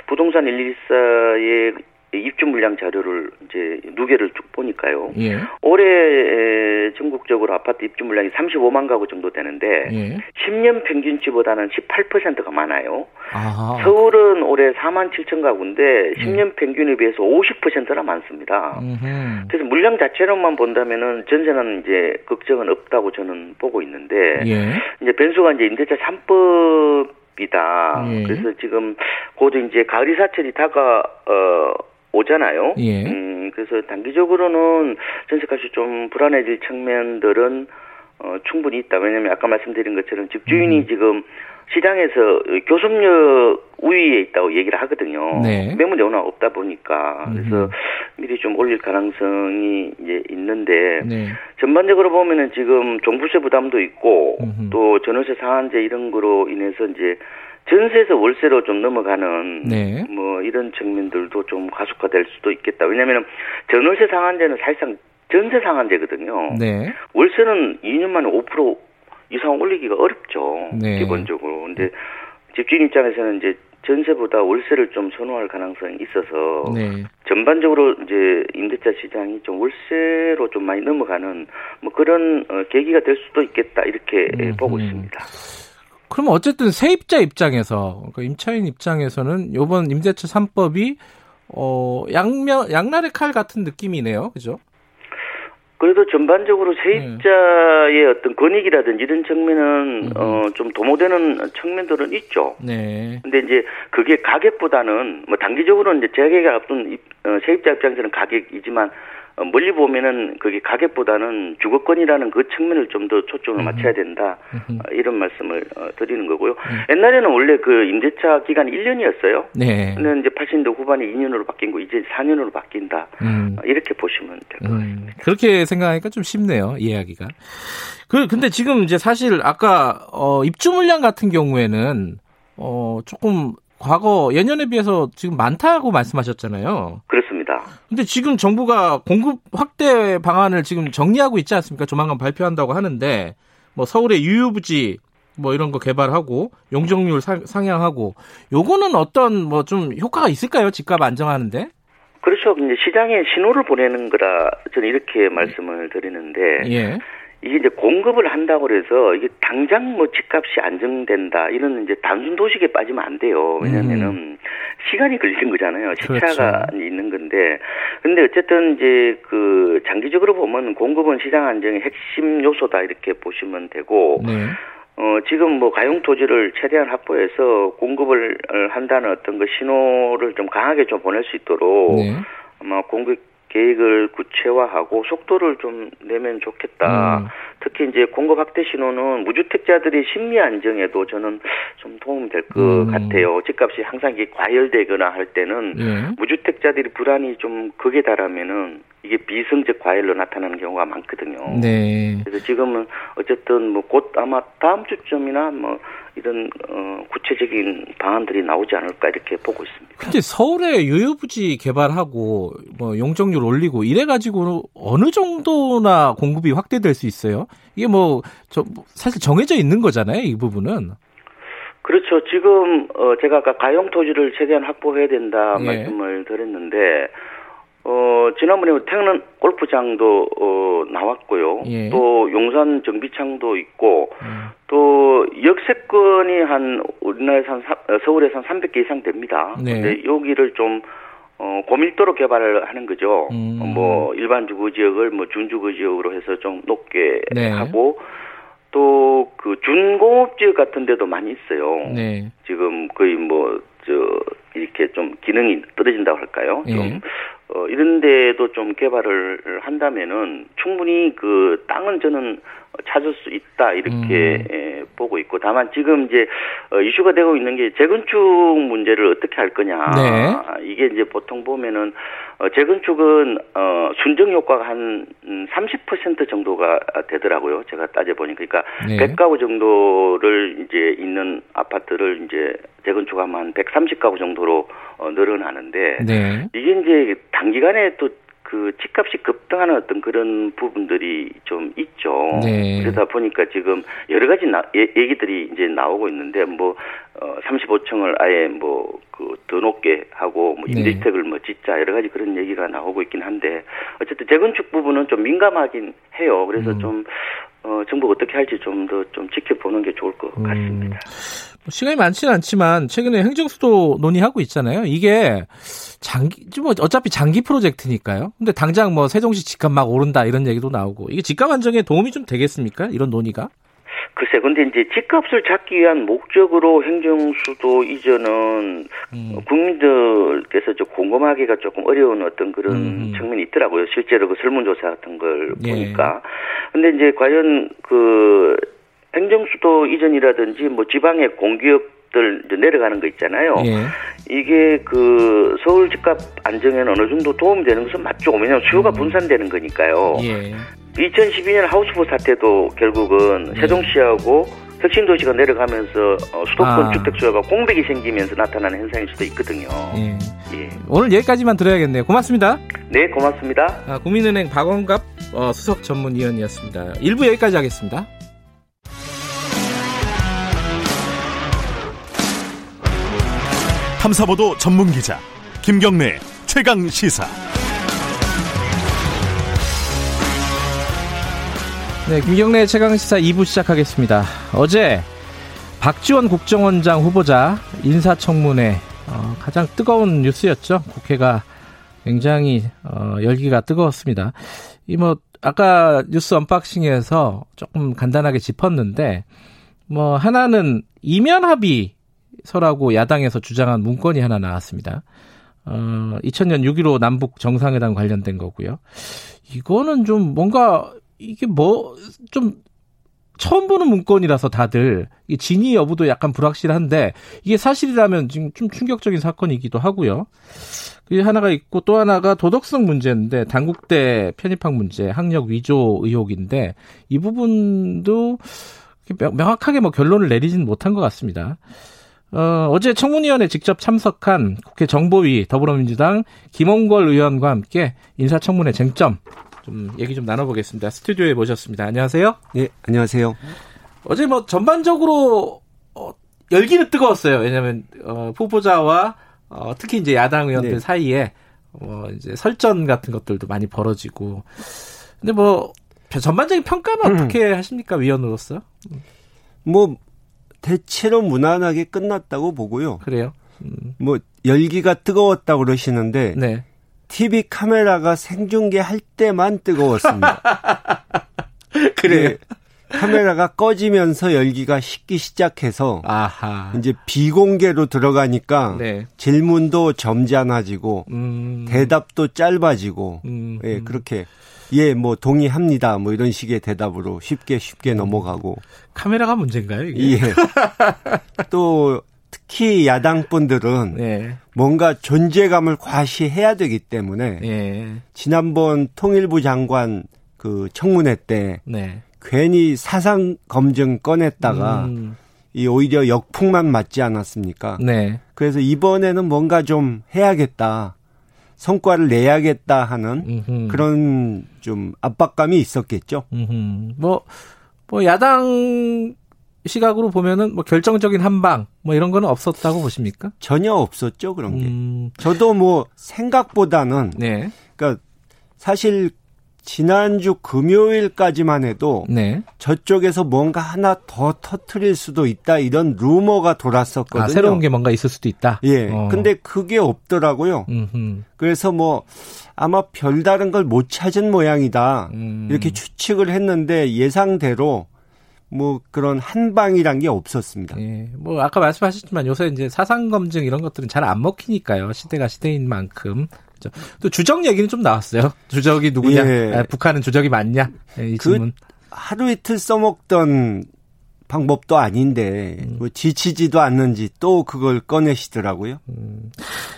부동산 114의 입주 물량 자료를 이제 누계를 쭉 보니까요. 예. 올해 전국적으로 아파트 입주 물량이 35만 가구 정도 되는데 예. 10년 평균치보다는 18%가 많아요. 아하. 서울은 올해 4만 7천 가구인데 10년 예. 평균에 비해서 50%나 많습니다. 음흠. 그래서 물량 자체로만 본다면은 전세는 이제 걱정은 없다고 저는 보고 있는데 예. 이제 변수가 이제 임대차 3법 이다. 예. 그래서 지금 곧 이제 가을 이사철이 다가 어 오잖아요. 예. 음, 그래서 단기적으로는 전세값이 좀 불안해질 측면들은 어, 충분히 있다. 왜냐하면 아까 말씀드린 것처럼 집주인이 음. 지금 시장에서 교섭력 우위에 있다고 얘기를 하거든요. 네. 매물이 워낙 없다 보니까 그래서 음. 미리 좀 올릴 가능성이 이제 있는데 네. 전반적으로 보면은 지금 종부세 부담도 있고 음. 또 전월세 상한제 이런 거로 인해서 이제 전세에서 월세로 좀 넘어가는 네. 뭐 이런 측면들도 좀 가속화될 수도 있겠다. 왜냐하면 전월세 상한제는 사실상 전세 상한제거든요. 네. 월세는 2년 만에 5% 이상 올리기가 어렵죠. 네. 기본적으로. 근데 집주인 입장에서는 이제 전세보다 월세를 좀 선호할 가능성이 있어서 네. 전반적으로 이제 임대차 시장이 좀 월세로 좀 많이 넘어가는 뭐 그런 어, 계기가 될 수도 있겠다 이렇게 음, 보고 음. 있습니다. 그럼 어쨌든 세입자 입장에서 그러니까 임차인 입장에서는 이번 임대차 3법이 어 양면 양날의 칼 같은 느낌이네요. 그죠? 그래도 전반적으로 세입자의 네. 어떤 권익이라든지 이런 측면은 음. 어좀 도모되는 측면들은 있죠. 네. 근데 이제 그게 가격보다는 뭐 단기적으로 이제 재개가 앞둔 어, 세입자 입장에서는 가격이지만 어, 멀리 보면은 그게 가격보다는 주거권이라는 그 측면을 좀 더 초점을 음. 맞춰야 된다 어, 이런 말씀을 어, 드리는 거고요. 음. 옛날에는 원래 그 임대차 기간이 1년이었어요. 네. 근데 이제 80년대 후반에 2년으로 바뀐 거 이제 4년으로 바뀐다. 음. 이렇게 보시면 될것 음. 같습니다. 그렇게 생각하니까 좀 쉽네요 이야기가. 그 근데 지금 이제 사실 아까 어 입주 물량 같은 경우에는 어 조금 과거 예년에 비해서 지금 많다고 말씀하셨잖아요. 그렇습니다. 근데 지금 정부가 공급 확대 방안을 지금 정리하고 있지 않습니까? 조만간 발표한다고 하는데 뭐 서울의 유유부지 뭐 이런 거 개발하고 용적률 상향하고 요거는 어떤 뭐 좀 효과가 있을까요? 집값 안정하는데? 그렇죠. 이제 시장에 신호를 보내는 거라 저는 이렇게 말씀을 드리는데 예. 이게 이제 공급을 한다고 그래서 이게 당장 뭐 집값이 안정된다 이런 이제 단순 도식에 빠지면 안 돼요. 왜냐면은 음. 시간이 걸리는 거잖아요. 시차가 그렇죠. 있는 건데. 근데 어쨌든 이제 그 장기적으로 보면 공급은 시장 안정의 핵심 요소다 이렇게 보시면 되고 네. 어, 지금 뭐 가용 토지를 최대한 확보해서 공급을 한다는 어떤 그 신호를 좀 강하게 좀 보낼 수 있도록 네. 아마 공급 계획을 구체화하고 속도를 좀 내면 좋겠다. 음. 특히 이제 공급 확대 신호는 무주택자들의 심리 안정에도 저는 좀 도움이 될것 음. 같아요. 집값이 항상 이게 과열되거나 할 때는 예. 무주택자들이 불안이 좀 극에 달하면은 이게 비성적 과열로 나타나는 경우가 많거든요. 네. 그래서 지금은 어쨌든 뭐 곧 아마 다음 주쯤이나 뭐 이런 어, 구체적인 방안들이 나오지 않을까 이렇게 보고 있습니다. 근데 서울에 유효부지 개발하고 뭐 용적률 올리고 이래 가지고 어느 정도나 공급이 확대될 수 있어요? 이게 뭐저 사실 정해져 있는 거잖아요, 이 부분은. 그렇죠. 지금 어 제가 아까 가용 토지를 최대한 확보해야 된다 예. 말씀을 드렸는데 어, 지난번에 태릉 골프장도, 어, 나왔고요. 예. 또 용산 정비창도 있고, 음. 또 역세권이 한, 우리나라에서 한, 어, 서울에서 한 300개 이상 됩니다. 네. 근데 여기를 좀, 어, 고밀도로 개발을 하는 거죠. 음. 뭐, 일반 주거 지역을 뭐 준주거 지역으로 해서 좀 높게 네. 하고, 또 그 준공업 지역 같은 데도 많이 있어요. 네. 지금 거의 뭐 저 이렇게 좀 기능이 떨어진다고 할까요? 좀 네. 어, 이런 데도 좀 개발을 한다면은 충분히 그 땅은 저는 찾을 수 있다 이렇게 음. 예, 보고 있고 다만 지금 이제 어, 이슈가 되고 있는 게 재건축 문제를 어떻게 할 거냐 네. 이게 이제 보통 보면은 어, 재건축은 어, 순정 효과가 한 30% 정도가 되더라고요 제가 따져 보니까 그러니까 네. 100가구 정도를 이제 있는 아파트를 이제 재건축하면 한 130가구 정도로 어, 늘어나는데 네. 이게 이제 단기간에 또 그 집값이 급등하는 어떤 그런 부분들이 좀 있죠. 네. 그러다 보니까 지금 여러 가지 나, 예, 얘기들이 이제 나오고 있는데 뭐 어, 35층을 아예 뭐 그 더 높게 하고 뭐 네. 임대주택을 뭐 짓자 여러 가지 그런 얘기가 나오고 있긴 한데 어쨌든 재건축 부분은 좀 민감하긴 해요. 그래서 음. 좀 어, 정부가 어떻게 할지 좀 더좀 좀 지켜보는 게 좋을 것 음. 같습니다. 뭐 시간이 많지는 않지만 최근에 행정수도 논의하고 있잖아요. 이게 장기 뭐 어차피 장기 프로젝트니까요. 근데 당장 뭐 세종시 집값 막 오른다 이런 얘기도 나오고 이게 집값 안정에 도움이 좀 되겠습니까? 이런 논의가? 글쎄, 근데 이제 집값을 잡기 위한 목적으로 행정수도 이전은 음. 국민들께서 좀 공감하기가 조금 어려운 어떤 그런 음. 측면이 있더라고요. 실제로 그 설문조사 같은 걸 예. 보니까. 근데 이제 과연 그 행정수도 이전이라든지 뭐 지방의 공기업들 내려가는 거 있잖아요. 예. 이게 그 서울 집값 안정에는 어느 정도 도움이 되는 것은 맞죠. 왜냐하면 수요가 음. 분산되는 거니까요. 예. 2012년 하우스부 사태도 결국은 예. 세종시하고 혁신도시가 내려가면서 어, 수도권 아. 주택 수요가 공백이 생기면서 나타나는 현상일 수도 있거든요. 예. 예. 오늘 여기까지만 들어야겠네요. 고맙습니다. 네, 고맙습니다. 아, 국민은행 박원갑 어, 수석 전문위원이었습니다. 1부 여기까지 하겠습니다. 탐사보도 전문 기자 김경래 최강 시사. 네, 김경래 최강 시사 2부 시작하겠습니다. 어제 박지원 국정원장 후보자 인사청문회 어, 가장 뜨거운 뉴스였죠. 국회가 굉장히 어, 열기가 뜨거웠습니다. 이 뭐 아까 뉴스 언박싱에서 조금 간단하게 짚었는데 뭐 하나는 이면 합의 서라고 야당에서 주장한 문건이 하나 나왔습니다. 어, 2000년 6.15 남북 정상회담 관련된 거고요. 이거는 좀 뭔가 이게 뭐 좀 처음 보는 문건이라서 다들 이 진위 여부도 약간 불확실한데 이게 사실이라면 지금 좀 충격적인 사건이기도 하고요. 그게 하나가 있고 또 하나가 도덕성 문제인데 당국대 편입학 문제, 학력 위조 의혹인데 이 부분도 명확하게 뭐 결론을 내리지는 못한 것 같습니다. 어, 어제 청문위원회 직접 참석한 국회 정보위 더불어민주당 김홍걸 의원과 함께 인사청문회 쟁점 좀 얘기 좀 나눠보겠습니다. 스튜디오에 모셨습니다. 안녕하세요. 예, 안녕하세요. 어제 뭐 전반적으로 어, 열기는 뜨거웠어요. 왜냐하면 어, 후보자와 어, 특히 이제 야당 의원들 네. 사이에 뭐 이제 설전 같은 것들도 많이 벌어지고. 근데 뭐 전반적인 평가는 음. 어떻게 하십니까 위원으로서? 뭐 대체로 무난하게 끝났다고 보고요. 그래요? 음. 뭐 열기가 뜨거웠다고 그러시는데 네. TV 카메라가 생중계 할 때만 뜨거웠습니다. 그래요? 네, 카메라가 꺼지면서 열기가 식기 시작해서 아하. 이제 비공개로 들어가니까 네. 질문도 점잖아지고 음. 대답도 짧아지고 음. 예, 그렇게 예, 뭐 동의합니다. 뭐 이런 식의 대답으로 쉽게 쉽게 음. 넘어가고. 카메라가 문제인가요? 이게? 예. 또 특히 야당 분들은 네. 뭔가 존재감을 과시해야 되기 때문에 네. 지난번 통일부 장관 그 청문회 때 네. 괜히 사상 검증 꺼냈다가 음. 이 오히려 역풍만 맞지 않았습니까? 네. 그래서 이번에는 뭔가 좀 해야겠다. 성과를 내야겠다 하는 음흠. 그런 좀 압박감이 있었겠죠. 뭐, 뭐 야당 시각으로 보면은 뭐 결정적인 한방 뭐 이런 거는 없었다고 보십니까? 전혀 없었죠 그런 게. 음. 저도 뭐 생각보다는 네. 그러니까 사실 지난주 금요일까지만 해도 네. 저쪽에서 뭔가 하나 더 터트릴 수도 있다 이런 루머가 돌았었거든요. 아, 새로운 게 뭔가 있을 수도 있다. 예. 어. 근데 그게 없더라고요. 음흠. 그래서 뭐 아마 별다른 걸 못 찾은 모양이다. 음. 이렇게 추측을 했는데 예상대로 뭐 그런 한방이란 게 없었습니다. 예. 뭐 아까 말씀하셨지만 요새 이제 사상 검증 이런 것들은 잘 안 먹히니까요. 시대가 시대인 만큼. 또 주적 얘기는 좀 나왔어요. 주적이 누구냐? 예. 아, 북한은 주적이 맞냐? 예, 이그 질문. 하루 이틀 써먹던 방법도 아닌데 음. 뭐 지치지도 않는지 또 그걸 꺼내시더라고요. 음.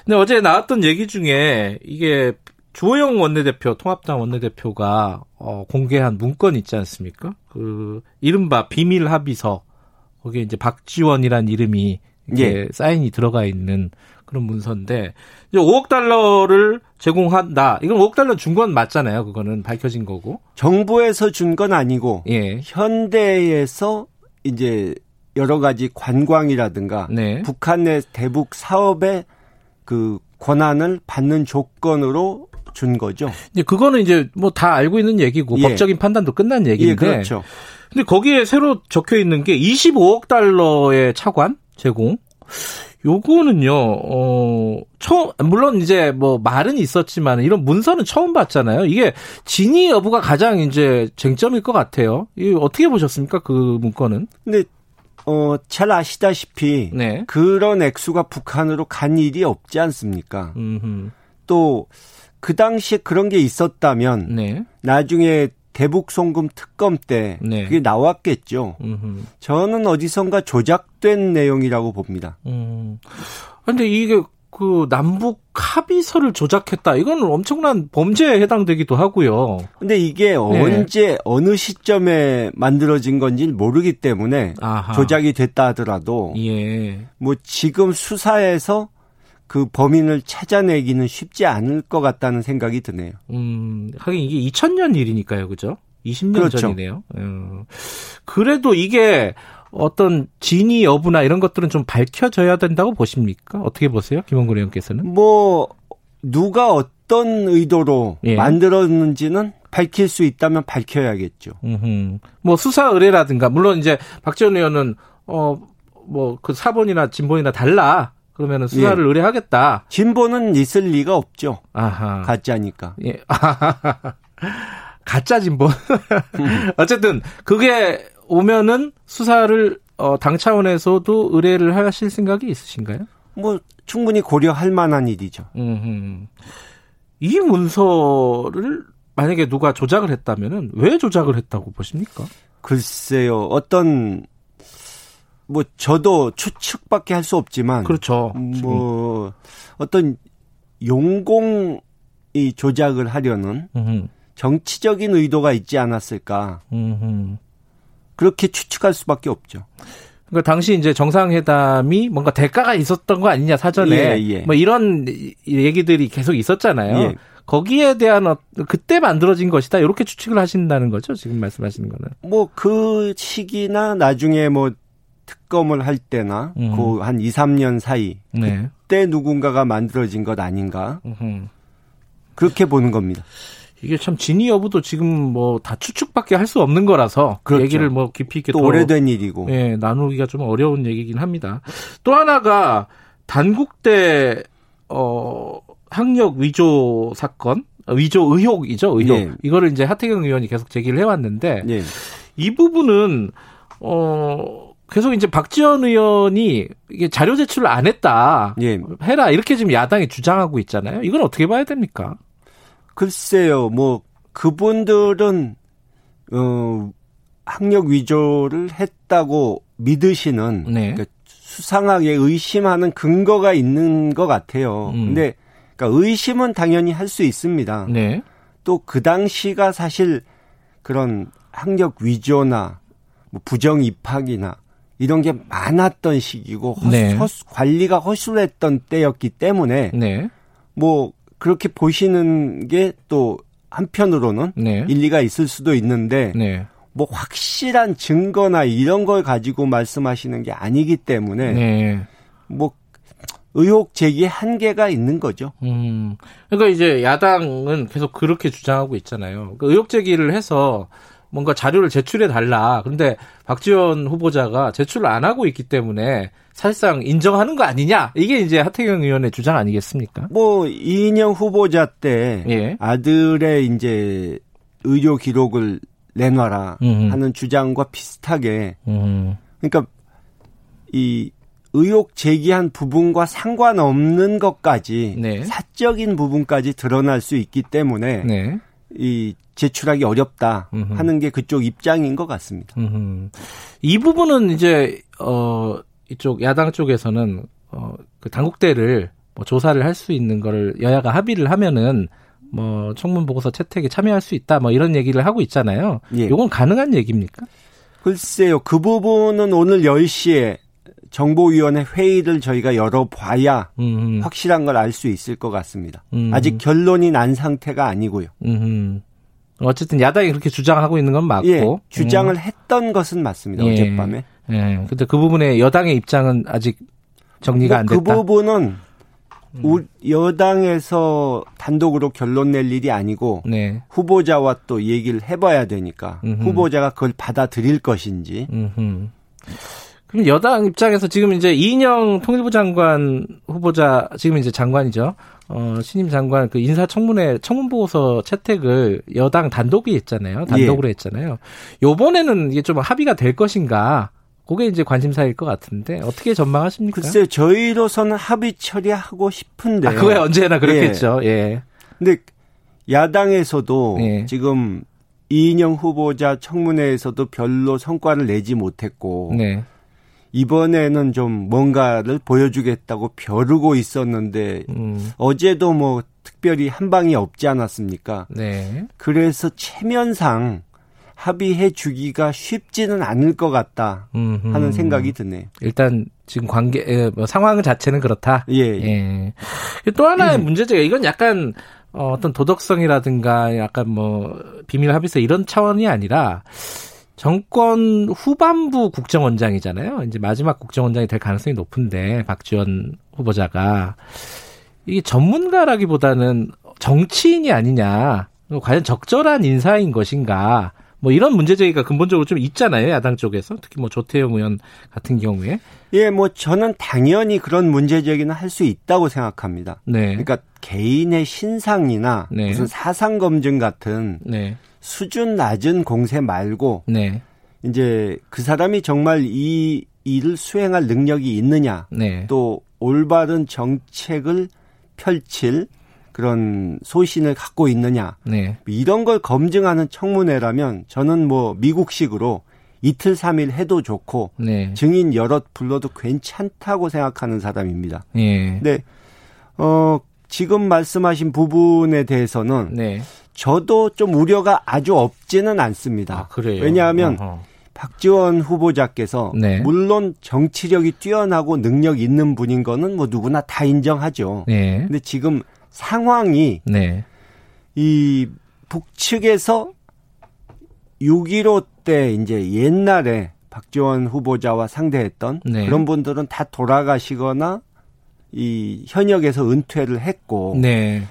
근데 어제 나왔던 얘기 중에 이게 주호영 원내대표 통합당 원내대표가 어, 공개한 문건 있지 않습니까? 그 이른바 비밀 합의서 거기에 이제 박지원이란 이름이 예. 사인이 들어가 있는 그런 문서인데 이제 5억 달러를 제공한다. 이건 5억 달러 준 건 맞잖아요. 그거는 밝혀진 거고. 정부에서 준 건 아니고 예. 현대에서 이제 여러 가지 관광이라든가 네. 북한의 대북 사업의 그 권한을 받는 조건으로 준 거죠. 이제 그거는 이제 뭐 다 알고 있는 얘기고 예. 법적인 판단도 끝난 얘기인데. 예, 그렇죠. 근데 거기에 새로 적혀 있는 게 25억 달러의 차관 제공. 요거는요, 어, 처음, 물론 이제 뭐 말은 있었지만 이런 문서는 처음 봤잖아요. 이게 진위 여부가 가장 이제 쟁점일 것 같아요. 이 어떻게 보셨습니까? 그 문건은? 근데, 어, 잘 아시다시피. 네. 그런 액수가 북한으로 간 일이 없지 않습니까? 또, 그 당시에 그런 게 있었다면. 네. 나중에 대북 송금 특검 때 네. 그게 나왔겠죠. 음흠. 저는 어디선가 조작된 내용이라고 봅니다. 음. 근데 이게 그 남북 합의서를 조작했다. 이거는 엄청난 범죄에 해당되기도 하고요. 근데 이게 네. 언제 어느 시점에 만들어진 건지 모르기 때문에 아하. 조작이 됐다 하더라도 예. 뭐 지금 수사에서 그 범인을 찾아내기는 쉽지 않을 것 같다는 생각이 드네요. 음, 하긴 이게 2000년 일이니까요, 그죠? 20년 그렇죠. 전이네요. 음. 그래도 이게 어떤 진위 여부나 이런 것들은 좀 밝혀져야 된다고 보십니까? 어떻게 보세요, 김원근 의원께서는? 뭐 누가 어떤 의도로 예. 만들었는지는 밝힐 수 있다면 밝혀야겠죠. 음흠. 뭐 수사 의뢰라든가 물론 이제 박지원 의원은 어 뭐 그 사본이나 진본이나 달라 그러면은 수사를 예. 의뢰하겠다. 진보는 있을 리가 없죠. 아하. 가짜니까. 예. 가짜 진보. 어쨌든 그게 오면은 수사를 어, 당 차원에서도 의뢰를 하실 생각이 있으신가요? 뭐 충분히 고려할 만한 일이죠. 음흠. 이 문서를 만약에 누가 조작을 했다면은 왜 조작을 했다고 보십니까? 글쎄요. 어떤 뭐 저도 추측밖에 할 수 없지만 그렇죠. 뭐 어떤 용공이 조작을 하려는 음흠. 정치적인 의도가 있지 않았을까. 음흠. 그렇게 추측할 수밖에 없죠. 그러니까 당시 이제 정상회담이 뭔가 대가가 있었던 거 아니냐 사전에 예, 예. 뭐 이런 얘기들이 계속 있었잖아요. 예. 거기에 대한 어, 그때 만들어진 것이다 이렇게 추측을 하신다는 거죠 지금 말씀하시는 거는. 뭐 그 시기나 나중에 뭐 특검을 할 때나 음. 그한 2, 3년 사이 네. 그때 누군가가 만들어진 것 아닌가 음흠. 그렇게 보는 겁니다. 이게 참 진위 여부도 지금 뭐 다 추측밖에 할 수 없는 거라서 그렇죠. 얘기를 뭐 깊이 있게 또 오래된 일이고 예, 나누기가 좀 어려운 얘기긴 합니다. 또 하나가 단국대 어 학력 위조 사건 위조 의혹이죠 의혹 예. 이거를 이제 하태경 의원이 계속 제기를 해왔는데 예. 이 부분은 어 계속 이제 박지원 의원이 이게 자료 제출을 안 했다. 예. 해라. 이렇게 지금 야당이 주장하고 있잖아요. 이건 어떻게 봐야 됩니까? 글쎄요. 뭐 그분들은 어 학력 위조를 했다고 믿으시는 네. 그러니까 수상하게 의심하는 근거가 있는 것 같아요. 음. 근데 그러니까 의심은 당연히 할 수 있습니다. 네. 또그 당시가 사실 그런 학력 위조나 뭐 부정 입학이나 이런 게 많았던 시기고 허수, 네. 허수, 관리가 허술했던 때였기 때문에 네. 뭐 그렇게 보시는 게 또 한편으로는 네. 일리가 있을 수도 있는데 네. 뭐 확실한 증거나 이런 걸 가지고 말씀하시는 게 아니기 때문에 네. 뭐 의혹 제기에 한계가 있는 거죠. 음. 그러니까 이제 야당은 계속 그렇게 주장하고 있잖아요. 그 의혹 제기를 해서 뭔가 자료를 제출해 달라. 그런데 박지원 후보자가 제출을 안 하고 있기 때문에 사실상 인정하는 거 아니냐? 이게 이제 하태경 의원의 주장 아니겠습니까? 뭐 이인영 후보자 때 예. 아들의 이제 의료 기록을 내놔라 음흠. 하는 주장과 비슷하게 음흠. 그러니까 이 의혹 제기한 부분과 상관없는 것까지 네. 사적인 부분까지 드러날 수 있기 때문에 네. 이 제출하기 어렵다 음흠. 하는 게 그쪽 입장인 것 같습니다. 음흠. 이 부분은 이제 어 이쪽 야당 쪽에서는 어그 당국대를 뭐 조사를 할 수 있는 거를 여야가 합의를 하면은 뭐 청문 보고서 채택에 참여할 수 있다 뭐 이런 얘기를 하고 있잖아요. 예. 이건 가능한 얘기입니까? 글쎄요. 그 부분은 오늘 10시에 정보위원회 회의를 저희가 열어봐야 음흠. 확실한 걸 알 수 있을 것 같습니다. 음흠. 아직 결론이 난 상태가 아니고요. 음흠. 어쨌든 야당이 그렇게 주장하고 있는 건 맞고 예, 주장을 음. 했던 것은 맞습니다. 예. 어젯밤에. 예. 근데 그 부분에 여당의 입장은 아직 정리가 뭐안 됐다. 그 부분은 음. 여당에서 단독으로 결론 낼 일이 아니고 네. 후보자와 또 얘기를 해봐야 되니까 음흠. 후보자가 그걸 받아들일 것인지. 음흠. 그럼 여당 입장에서 지금 이제 이인영 통일부 장관 후보자 지금 이제 장관이죠. 어, 신임 장관 그 인사청문회 청문 보고서 채택을 여당 단독이 했잖아요. 단독으로 예. 했잖아요. 요번에는 이게 좀 합의가 될 것인가? 그게 이제 관심사일 것 같은데 어떻게 전망하십니까? 글쎄 저희로서는 합의 처리하고 싶은데. 아, 그게 언제나 그렇겠죠. 예. 예. 근데 야당에서도 예. 지금 이인영 후보자 청문회에서도 별로 성과를 내지 못했고 네. 이번에는 좀 뭔가를 보여주겠다고 벼르고 있었는데 음. 어제도 뭐 특별히 한 방이 없지 않았습니까? 네. 그래서 체면상 합의해 주기가 쉽지는 않을 것 같다 음흠. 하는 생각이 드네요. 일단 지금 관계 뭐 상황 자체는 그렇다. 예. 예. 또 하나의 음. 문제제가 이건 약간 어, 어떤 도덕성이라든가 약간 뭐 비밀 합의서 이런 차원이 아니라 정권 후반부 국정원장이잖아요. 이제 마지막 국정원장이 될 가능성이 높은데 박지원 후보자가 이게 전문가라기보다는 정치인이 아니냐. 과연 적절한 인사인 것인가. 뭐 이런 문제 제기가 근본적으로 좀 있잖아요 야당 쪽에서 특히 뭐 조태용 의원 같은 경우에 예 뭐 저는 당연히 그런 문제 제기는 할 수 있다고 생각합니다. 네. 그러니까 개인의 신상이나 네. 무슨 사상 검증 같은 네. 수준 낮은 공세 말고 네. 이제 그 사람이 정말 이 일을 수행할 능력이 있느냐 네. 또 올바른 정책을 펼칠 그런 소신을 갖고 있느냐 네. 이런 걸 검증하는 청문회라면 저는 뭐 미국식으로 이틀 삼일 해도 좋고 네. 증인 여럿 불러도 괜찮다고 생각하는 사람입니다. 예. 근데 어 지금 말씀하신 부분에 대해서는 네. 저도 좀 우려가 아주 없지는 않습니다. 아, 그래요? 왜냐하면 어허. 박지원 후보자께서 네. 물론 정치력이 뛰어나고 능력 있는 분인 거는 뭐 누구나 다 인정하죠. 네. 근데 지금 상황이 네. 이 북측에서 6.15 때 이제 옛날에 박지원 후보자와 상대했던 네. 그런 분들은 다 돌아가시거나 이 현역에서 은퇴를 했고 네.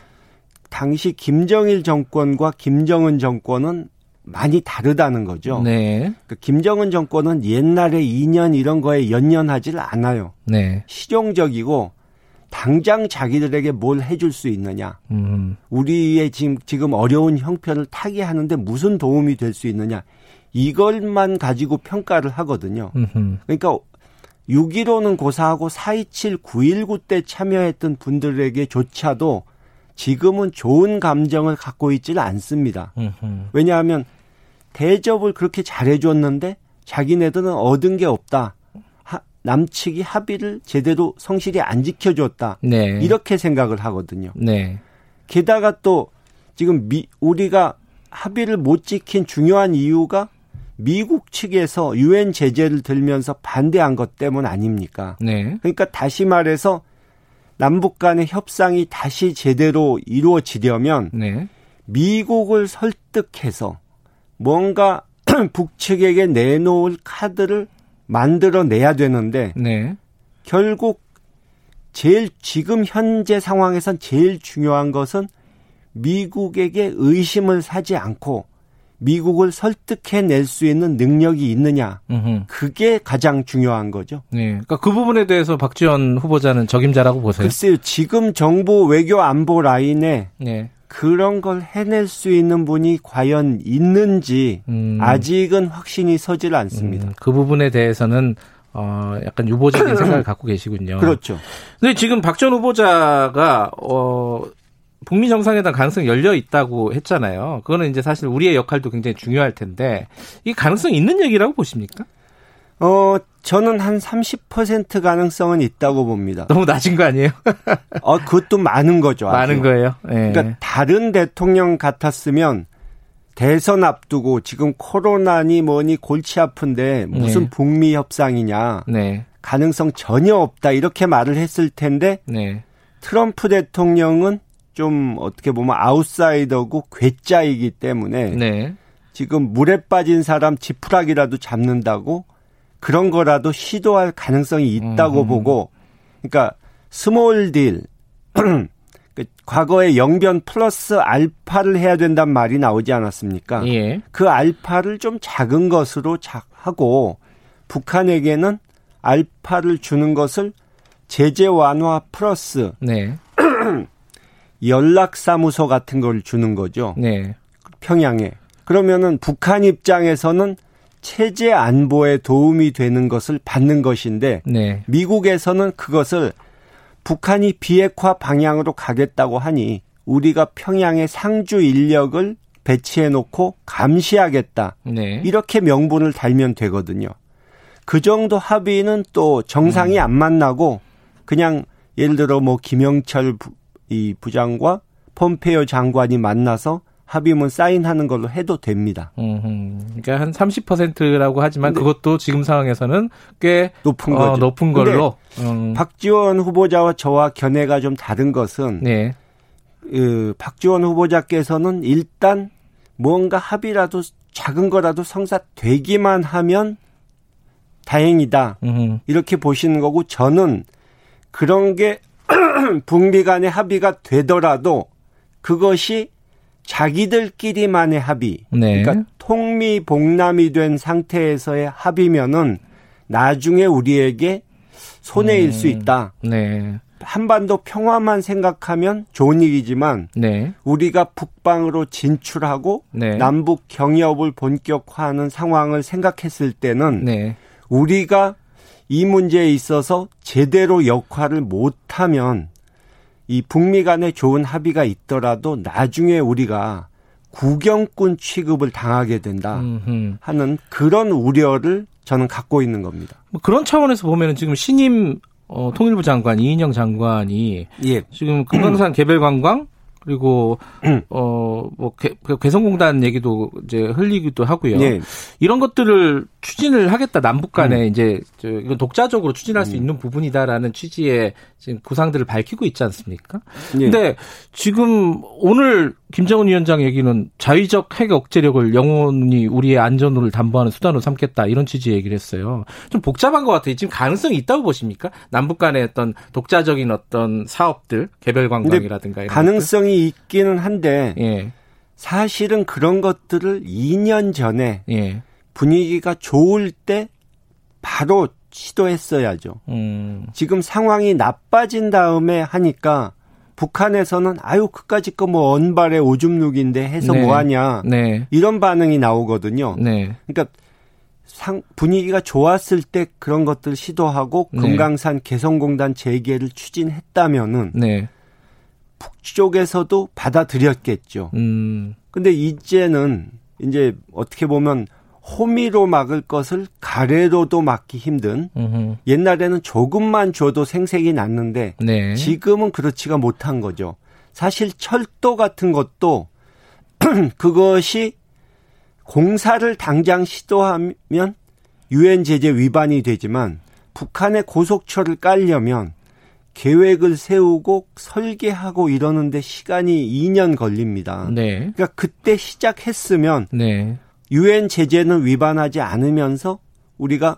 당시 김정일 정권과 김정은 정권은 많이 다르다는 거죠. 네. 그 김정은 정권은 옛날에 2년 이런 거에 연연하질 않아요. 네. 실용적이고 당장 자기들에게 뭘 해줄 수 있느냐. 음. 우리의 지금, 지금 어려운 형편을 타게 하는데 무슨 도움이 될 수 있느냐. 이걸만 가지고 평가를 하거든요. 음흠. 그러니까 6.15는 고사하고 4.27, 9.19 때 참여했던 분들에게조차도 지금은 좋은 감정을 갖고 있지는 않습니다. 음흠. 왜냐하면 대접을 그렇게 잘해줬는데 자기네들은 얻은 게 없다. 남측이 합의를 제대로 성실히 안 지켜줬다. 네. 이렇게 생각을 하거든요. 네. 게다가 또 지금 미, 우리가 합의를 못 지킨 중요한 이유가 미국 측에서 유엔 제재를 들면서 반대한 것 때문 아닙니까? 네. 그러니까 다시 말해서 남북 간의 협상이 다시 제대로 이루어지려면 네. 미국을 설득해서 뭔가 북측에게 내놓을 카드를 만들어내야 되는데 네. 결국 제일 지금 현재 상황에선 제일 중요한 것은 미국에게 의심을 사지 않고 미국을 설득해낼 수 있는 능력이 있느냐. 음흠. 그게 가장 중요한 거죠. 네. 그러니까 그 부분에 대해서 박지원 후보자는 적임자라고 보세요? 글쎄요. 지금 정보 외교 안보 라인에 네. 그런 걸 해낼 수 있는 분이 과연 있는지 음. 아직은 확신이 서질 않습니다. 음, 그 부분에 대해서는 어 약간 유보적인 생각을 갖고 계시군요. 그렇죠. 근데 지금 박전 후보자가 어 북미 정상회담 가능성이 열려 있다고 했잖아요. 그거는 이제 사실 우리의 역할도 굉장히 중요할 텐데 이 가능성 있는 얘기라고 보십니까? 어, 저는 한 30% 가능성은 있다고 봅니다. 너무 낮은 거 아니에요? 어, 그것도 많은 거죠. 아주. 많은 거예요. 네. 그러니까 다른 대통령 같았으면 대선 앞두고 지금 코로나니 뭐니 골치 아픈데 무슨 네. 북미 협상이냐. 네. 가능성 전혀 없다. 이렇게 말을 했을 텐데 네. 트럼프 대통령은 좀 어떻게 보면 아웃사이더고 괴짜이기 때문에 네. 지금 물에 빠진 사람 지푸라기라도 잡는다고 그런 거라도 시도할 가능성이 있다고 음. 보고 그러니까 small deal 그 과거에 영변 플러스 알파를 해야 된단 말이 나오지 않았습니까? 예. 그 알파를 좀 작은 것으로 하고 북한에게는 알파를 주는 것을 제재 완화 플러스 네. 연락사무소 같은 걸 주는 거죠. 네. 평양에. 그러면은 북한 입장에서는 체제 안보에 도움이 되는 것을 받는 것인데 네. 미국에서는 그것을 북한이 비핵화 방향으로 가겠다고 하니 우리가 평양에 상주 인력을 배치해 놓고 감시하겠다. 네. 이렇게 명분을 달면 되거든요. 그 정도 합의는 또 정상이 음. 안 만나고 그냥 예를 들어 뭐 김영철 부, 이 부장과 폼페이오 장관이 만나서 합의문 사인하는 걸로 해도 됩니다. 음흠. 그러니까 한 30%라고 하지만 그것도 지금 상황에서는 꽤 높은 어, 거죠. 높은 걸로. 음. 박지원 후보자와 저와 견해가 좀 다른 것은 네. 그 박지원 후보자께서는 일단 무언가 합의라도 작은 거라도 성사되기만 하면 다행이다. 음흠. 이렇게 보시는 거고 저는 그런 게 북미 간의 합의가 되더라도 그것이 자기들끼리만의 합의. 네. 그러니까 통미 복남이 된 상태에서의 합의면은 나중에 우리에게 손해일 음. 수 있다. 네. 한반도 평화만 생각하면 좋은 일이지만 네. 우리가 북방으로 진출하고 네. 남북 경협을 본격화하는 상황을 생각했을 때는 네. 우리가 이 문제에 있어서 제대로 역할을 못하면 이 북미 간에 좋은 합의가 있더라도 나중에 우리가 구경꾼 취급을 당하게 된다 하는 그런 우려를 저는 갖고 있는 겁니다. 뭐 그런 차원에서 보면은 지금 신임 어, 통일부 장관 이인영 장관이 예. 지금 금강산 개별 관광 그리고 음. 어뭐 그 개성공단 얘기도 이제 흘리기도 하고요. 네. 이런 것들을 추진을 하겠다 남북 간에 음. 이제 저 이건 독자적으로 추진할 수 음. 있는 부분이다라는 취지의 지금 구상들을 밝히고 있지 않습니까? 네. 근데 지금 오늘 김정은 위원장 얘기는 자위적 핵 억제력을 영원히 우리의 안전을 담보하는 수단으로 삼겠다 이런 취지의 얘기를 했어요. 좀 복잡한 것 같아요. 지금 가능성이 있다고 보십니까? 남북 간의 어떤 독자적인 어떤 사업들 개별 관광이라든가 가능성이 것들? 있기는 한데 예. 사실은 그런 것들을 2년 전에 예. 분위기가 좋을 때 바로 시도했어야죠. 음. 지금 상황이 나빠진 다음에 하니까 북한에서는 아유 그까짓 거뭐 언발의 오줌 누기인데 해서 네. 뭐 하냐 네. 이런 반응이 나오거든요. 네. 그러니까 상 분위기가 좋았을 때 그런 것들 시도하고 네. 금강산 개성공단 재개를 추진했다면은 네. 북쪽에서도 받아들였겠죠. 음. 근데 이제는 이제 어떻게 보면 호미로 막을 것을 가래로도 막기 힘든 음흠. 옛날에는 조금만 줘도 생색이 났는데 네. 지금은 그렇지가 못한 거죠. 사실 철도 같은 것도 그것이 공사를 당장 시도하면 유엔 제재 위반이 되지만 북한의 고속철을 깔려면 계획을 세우고 설계하고 이러는데 시간이 2년 걸립니다. 네. 그러니까 그때 시작했으면 네. 유엔 제재는 위반하지 않으면서 우리가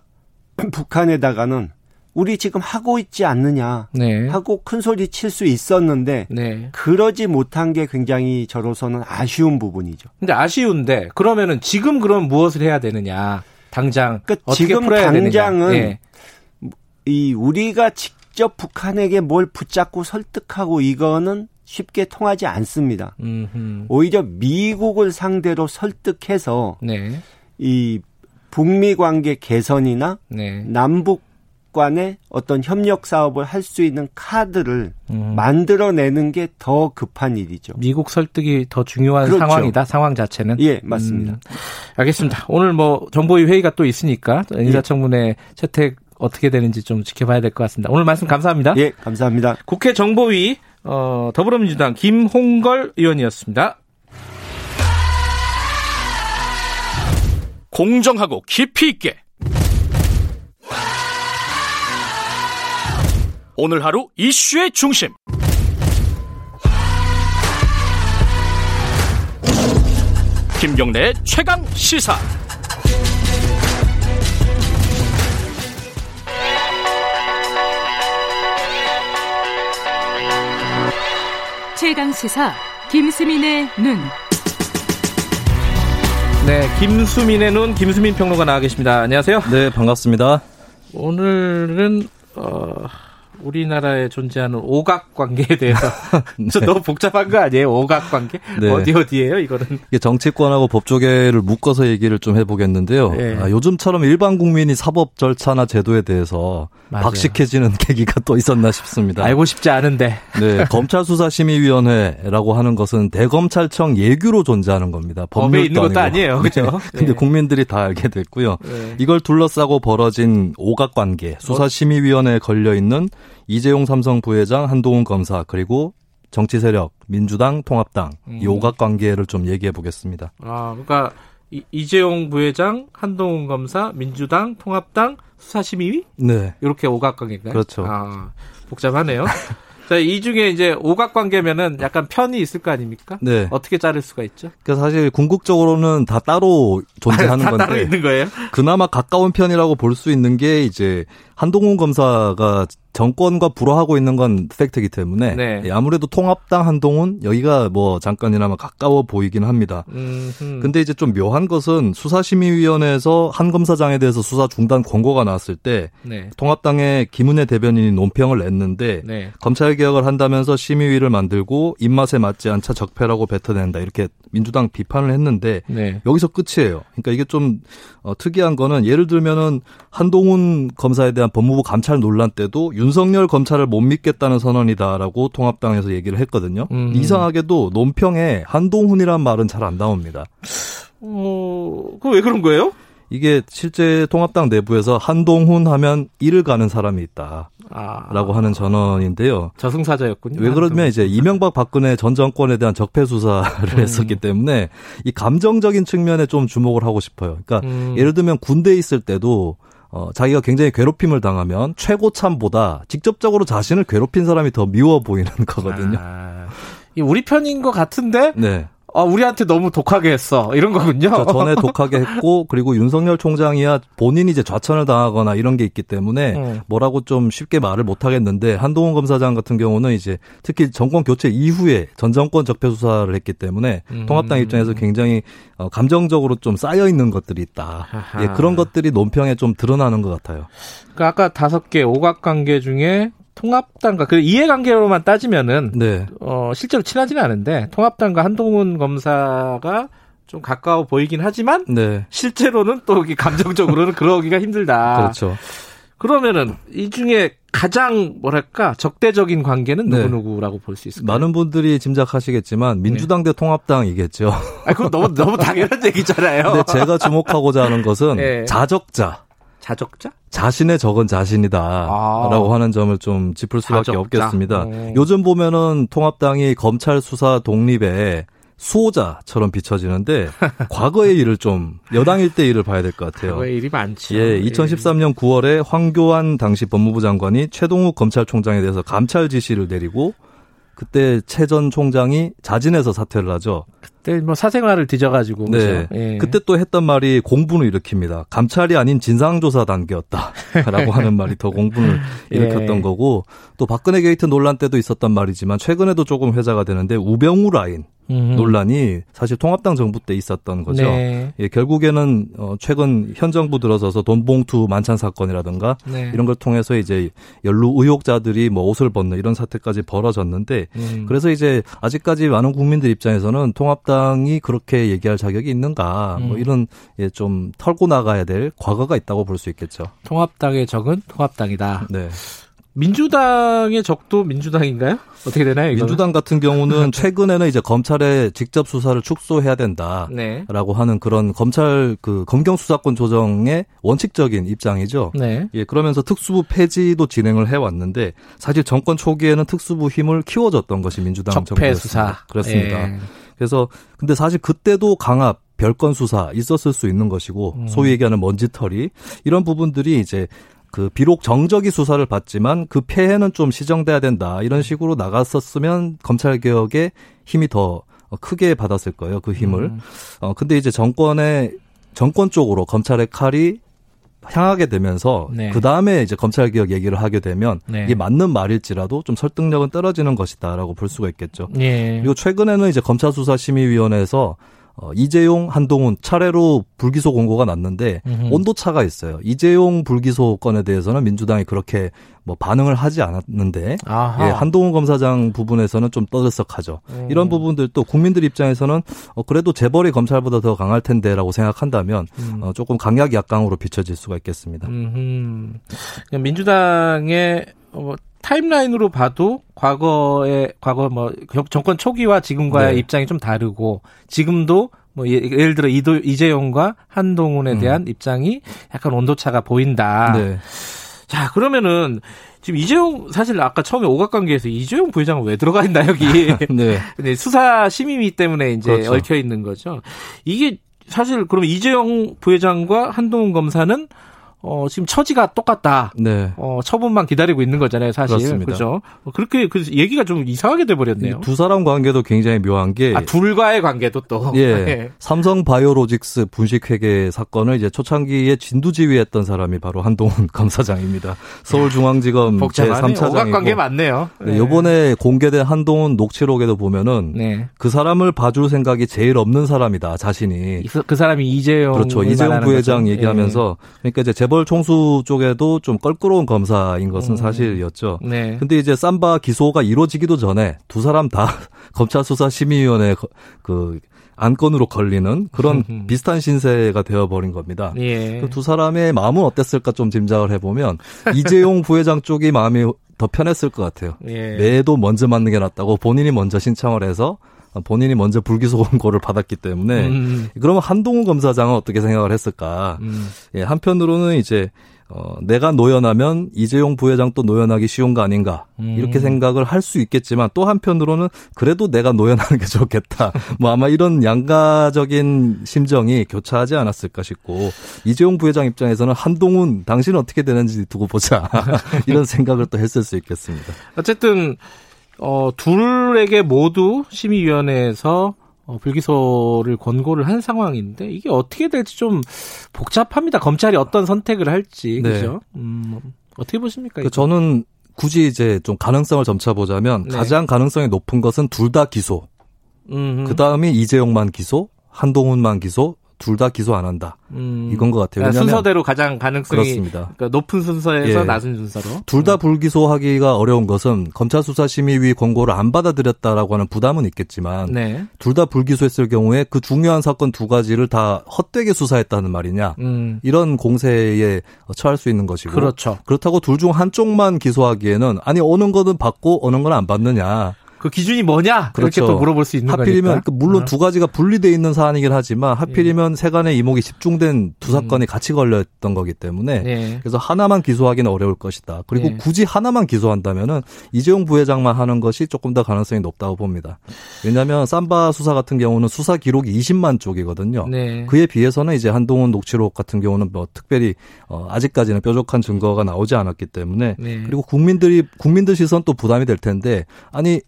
북한에다가는 우리 지금 하고 있지 않느냐 네. 하고 큰 소리 칠 수 있었는데 네. 그러지 못한 게 굉장히 저로서는 아쉬운 부분이죠. 근데 아쉬운데 그러면은 지금 그럼 무엇을 해야 되느냐 당장 그러니까 지금 당장은 네. 이 우리가 직접 북한에게 뭘 붙잡고 설득하고 이거는 쉽게 통하지 않습니다. 음흠. 오히려 미국을 상대로 설득해서 네. 이 북미 관계 개선이나 네. 남북 간의 어떤 협력 사업을 할 수 있는 카드를 음. 만들어내는 게 더 급한 일이죠. 미국 설득이 더 중요한 그렇죠. 상황이다. 상황 자체는. 예, 맞습니다. 음. 알겠습니다. 오늘 뭐 정보위 회의가 또 있으니까 인사청문회 채택 어떻게 되는지 좀 지켜봐야 될 것 같습니다. 오늘 말씀 감사합니다. 예, 감사합니다. 국회 정보위 어, 더불어민주당 김홍걸 의원이었습니다. 공정하고 깊이 있게 오늘 하루 이슈의 중심. 김경래 최강 시사. 최강 시사 김수민의 눈. 네, 김수민의 눈 김수민 평론가 나와 계십니다. 안녕하세요. 네, 반갑습니다. 오늘은 어 우리나라에 존재하는 오각 관계에 대해서 네. 너무 복잡한 거 아니에요? 오각 관계 네. 어디 어디예요? 이거는 이게 정치권하고 법조계를 묶어서 얘기를 좀 해보겠는데요. 네. 아, 요즘처럼 일반 국민이 사법 절차나 제도에 대해서 맞아요. 박식해지는 계기가 또 있었나 싶습니다. 알고 싶지 않은데. 네, 검찰 수사심의위원회라고 하는 것은 대검찰청 예규로 존재하는 겁니다. 법에 있는 것도 아니에요, 그렇죠? 네. 근데 네. 국민들이 다 알게 됐고요. 네. 이걸 둘러싸고 벌어진 오각 관계, 수사심의위원회에 걸려 있는 이재용 삼성 부회장, 한동훈 검사 그리고 정치 세력 민주당, 통합당 음. 이 오각 관계를 좀 얘기해 보겠습니다. 아, 그러니까 이, 이재용 부회장, 한동훈 검사, 민주당, 통합당 수사심의위? 네. 이렇게 오각 관계인가요? 그렇죠. 아, 복잡하네요. 자, 이 중에 이제 오각관계면은 약간 편이 있을 거 아닙니까? 네. 어떻게 자를 수가 있죠? 그 사실 궁극적으로는 다 따로 존재하는 다 건데. 따로 있는 거예요? 그나마 가까운 편이라고 볼 수 있는 게 이제 한동훈 검사가 정권과 불화하고 있는 건 팩트이기 때문에 네. 예, 아무래도 통합당 한동훈 여기가 뭐 잠깐이나마 가까워 보이긴 합니다. 음흠. 근데 이제 좀 묘한 것은 수사심의위원회에서 한 검사장에 대해서 수사 중단 권고가 나왔을 때 네. 통합당의 김은혜 대변인이 논평을 냈는데 네. 검찰 개혁을 한다면서 심의위를 만들고 입맛에 맞지 않자 적폐라고 뱉어낸다 이렇게 민주당 비판을 했는데 네. 여기서 끝이에요. 그러니까 이게 좀 어, 특이한 거는 예를 들면은 한동훈 검사에 대한 법무부 감찰 논란 때도 윤 석열 검찰을 못 믿겠다는 선언이다라고 통합당에서 얘기를 했거든요. 음. 이상하게도 논평에 한동훈이란 말은 잘 안 나옵니다. 어, 그 왜 그런 거예요? 이게 실제 통합당 내부에서 한동훈 하면 이를 가는 사람이 있다. 아. 라고 하는 전언인데요. 저승사자였군요. 왜 그러면 이제 이명박 박근혜 전 정권에 대한 적폐 수사를 음. 했었기 때문에 이 감정적인 측면에 좀 주목을 하고 싶어요. 그러니까 음. 예를 들면 군대에 있을 때도 어, 자기가 굉장히 괴롭힘을 당하면 최고참보다 직접적으로 자신을 괴롭힌 사람이 더 미워 보이는 거거든요. 아, 우리 편인 것 같은데 네. 아, 우리한테 너무 독하게 했어. 이런 거군요. 그러니까 전에 독하게 했고, 그리고 윤석열 총장이야 본인이 이제 좌천을 당하거나 이런 게 있기 때문에 음. 뭐라고 좀 쉽게 말을 못 하겠는데, 한동훈 검사장 같은 경우는 이제 특히 정권 교체 이후에 전 정권 적폐 수사를 했기 때문에 음. 통합당 입장에서 굉장히 어, 감정적으로 좀 쌓여 있는 것들이 있다. 예, 그런 것들이 논평에 좀 드러나는 것 같아요. 그 아까 다섯 개 오각 관계 중에 통합당과 그 이해관계로만 따지면은 네. 어 실제로 친하지는 않은데 통합당과 한동훈 검사가 좀 가까워 보이긴 하지만 네. 실제로는 또 감정적으로는 그러기가 힘들다. 그렇죠. 그러면은 이 중에 가장 뭐랄까 적대적인 관계는 누구 네. 누구라고 볼 수 있을까요? 많은 분들이 짐작하시겠지만 민주당 네. 대 통합당이겠죠. 아, 그건 너무 너무 당연한 얘기잖아요. 근데 제가 주목하고자 하는 것은 네. 자적자. 자적자? 자신의 적은 자신이다라고 아. 하는 점을 좀 짚을 수밖에 자적자. 없겠습니다. 오. 요즘 보면은 통합당이 검찰 수사 독립에 수호자처럼 비춰지는데 과거의 일을 좀 여당일 때 일을 봐야 될 것 같아요. 과거의 일이 많죠. 예, 2013년 9월에 황교안 당시 법무부 장관이 최동욱 검찰총장에 대해서 감찰 지시를 내리고 그때 채 전 총장이 자진해서 사퇴를 하죠. 그때 뭐 사생활을 뒤져가지고. 네. 예. 그때 또 했던 말이 공분을 일으킵니다. 감찰이 아닌 진상조사 단계였다라고 하는 말이 더 공분을 예. 일으켰던 예. 거고 또 박근혜 게이트 논란 때도 있었던 말이지만 최근에도 조금 회자가 되는데 우병우 라인 음. 논란이 사실 통합당 정부 때 있었던 거죠. 네. 예, 결국에는 어, 최근 현 정부 들어서서 돈봉투 만찬 사건이라든가 네. 이런 걸 통해서 이제 연루 의혹자들이 뭐 옷을 벗는 이런 사태까지 벌어졌는데 음. 그래서 이제 아직까지 많은 국민들 입장에서는 통합당이 그렇게 얘기할 자격이 있는가 뭐 음. 뭐 이런 예, 좀 털고 나가야 될 과거가 있다고 볼 수 있겠죠. 통합당의 적은 통합당이다. 네. 민주당의 적도 민주당인가요? 어떻게 되나요? 이거는? 민주당 같은 경우는 최근에는 이제 검찰의 직접 수사를 축소해야 된다라고 네. 하는 그런 검찰 그 검경 수사권 조정의 원칙적인 입장이죠. 네. 예, 그러면서 특수부 폐지도 진행을 해 왔는데 사실 정권 초기에는 특수부 힘을 키워줬던 것이 민주당 정부였습니다. 수사. 그렇습니다. 예. 그래서 근데 사실 그때도 강압 별건 수사 있었을 수 있는 것이고 음. 소위 얘기하는 먼지털이 이런 부분들이 이제 그 비록 정적이 수사를 받지만 그 폐해는 좀 시정돼야 된다 이런 식으로 나갔었으면 검찰 개혁에 힘이 더 크게 받았을 거예요 그 힘을. 음. 어 근데 이제 정권의 정권 쪽으로 검찰의 칼이 향하게 되면서 네. 그 다음에 이제 검찰 개혁 얘기를 하게 되면 네. 이게 맞는 말일지라도 좀 설득력은 떨어지는 것이다라고 볼 수가 있겠죠. 네. 그리고 최근에는 이제 검찰 수사 심의위원회에서 어, 이재용, 한동훈 차례로 불기소 공고가 났는데 음흠. 온도 차가 있어요. 이재용 불기소 건에 대해서는 민주당이 그렇게 뭐 반응을 하지 않았는데 예, 한동훈 검사장 부분에서는 좀 떠들썩하죠. 음. 이런 부분들도 국민들 입장에서는 어, 그래도 재벌이 검찰보다 더 강할 텐데라고 생각한다면 음. 어, 조금 강약 약강으로 비춰질 수가 있겠습니다. 민주당의 어, 타임라인으로 봐도 과거의 과거 뭐 정권 초기와 지금과의 네. 입장이 좀 다르고 지금도 뭐 예, 예를 들어 이도, 이재용과 한동훈에 음. 대한 음. 입장이 약간 온도차가 보인다. 네. 자 그러면은 지금 이재용 사실 아까 처음에 오각관계에서 이재용 부회장은 왜 들어가 있나 여기. 네. 근데 수사 심의위 때문에 이제 그렇죠. 얽혀 있는 거죠. 이게 사실 그러면 이재용 부회장과 한동훈 검사는 어, 지금 처지가 똑같다. 네. 어, 처분만 기다리고 있는 거잖아요, 사실. 그렇습니다. 그렇죠. 그렇게 그 얘기가 좀 이상하게 돼 버렸네요. 두 사람 관계도 굉장히 묘한 게 아, 둘과의 관계도 또 예. 네. 삼성 바이오로직스 분식 회계 사건을 이제 초창기에 진두지휘했던 사람이 바로 한동훈 검사장입니다. 서울중앙지검 제3차장 관계 맞네요. 네. 이번에 공개된 한동훈 녹취록에도 보면은 네. 그 사람을 봐줄 생각이 제일 없는 사람이다, 자신이. 그 사람이 이재용 그렇죠. 이재용 부회장 거죠? 얘기하면서 예. 그러니까 이제 재벌 총수 쪽에도 좀 껄끄러운 검사인 것은 음. 사실이었죠. 네. 근데 이제 삼바 기소가 이루어지기도 전에 두 사람 다 검찰 수사 심의위원회 그 안건으로 걸리는 그런 비슷한 신세가 되어버린 겁니다. 예. 그두 사람의 마음은 어땠을까 좀 짐작을 해보면 이재용 부회장 쪽이 마음이 더 편했을 것 같아요. 예. 매도 먼저 맞는 게 낫다고 본인이 먼저 신청을 해서 본인이 먼저 불기소 권고를 받았기 때문에 음. 그러면 한동훈 검사장은 어떻게 생각을 했을까? 음. 예, 한편으로는 이제 어, 내가 노연하면 이재용 부회장 또 노연하기 쉬운 거 아닌가 음. 이렇게 생각을 할 수 있겠지만 또 한편으로는 그래도 내가 노연하는 게 좋겠다 뭐 아마 이런 양가적인 심정이 교차하지 않았을까 싶고 이재용 부회장 입장에서는 한동훈 당신은 어떻게 되는지 두고 보자 이런 생각을 또 했을 수 있겠습니다. 어쨌든 어, 둘에게 모두 심의위원회에서 어, 불기소를 권고를 한 상황인데 이게 어떻게 될지 좀 복잡합니다. 검찰이 어떤 선택을 할지 네. 그죠? 음, 어떻게 보십니까? 그 저는 굳이 이제 좀 가능성을 점쳐 보자면 네. 가장 가능성이 높은 것은 둘 다 기소. 그 다음이 이재용만 기소, 한동훈만 기소, 둘 다 기소 안 한다. 음. 이건 것 같아요. 그러니까 순서대로 가장 가능성이 그렇습니다. 그러니까 높은 순서에서 예. 낮은 순서로. 둘다 음. 불기소하기가 어려운 것은 검찰 수사심의위 권고를 안 받아들였다라고 하는 부담은 있겠지만 네. 둘다 불기소했을 경우에 그 중요한 사건 두 가지를 다 헛되게 수사했다는 말이냐. 음. 이런 공세에 처할 수 있는 것이고. 그렇죠. 그렇다고 둘 중 한쪽만 기소하기에는 아니 어느 거는 받고 어느 건 안 받느냐. 그 기준이 뭐냐? 그렇게 그렇죠. 또 물어볼 수 있는 하필이면 그 물론 어. 두 가지가 분리돼 있는 사안이긴 하지만 하필이면 예. 세간의 이목이 집중된 두 사건이 음. 같이 걸렸던 거기 때문에 예. 그래서 하나만 기소하기는 어려울 것이다. 그리고 예. 굳이 하나만 기소한다면은 이재용 부회장만 하는 것이 조금 더 가능성이 높다고 봅니다. 왜냐하면 삼바 수사 같은 경우는 수사 기록이 20만 쪽이거든요. 네. 그에 비해서는 이제 한동훈 녹취록 같은 경우는 뭐 특별히 어 아직까지는 뾰족한 증거가 나오지 않았기 때문에 네. 그리고 국민들이 국민들 시선 또 부담이 될 텐데 아니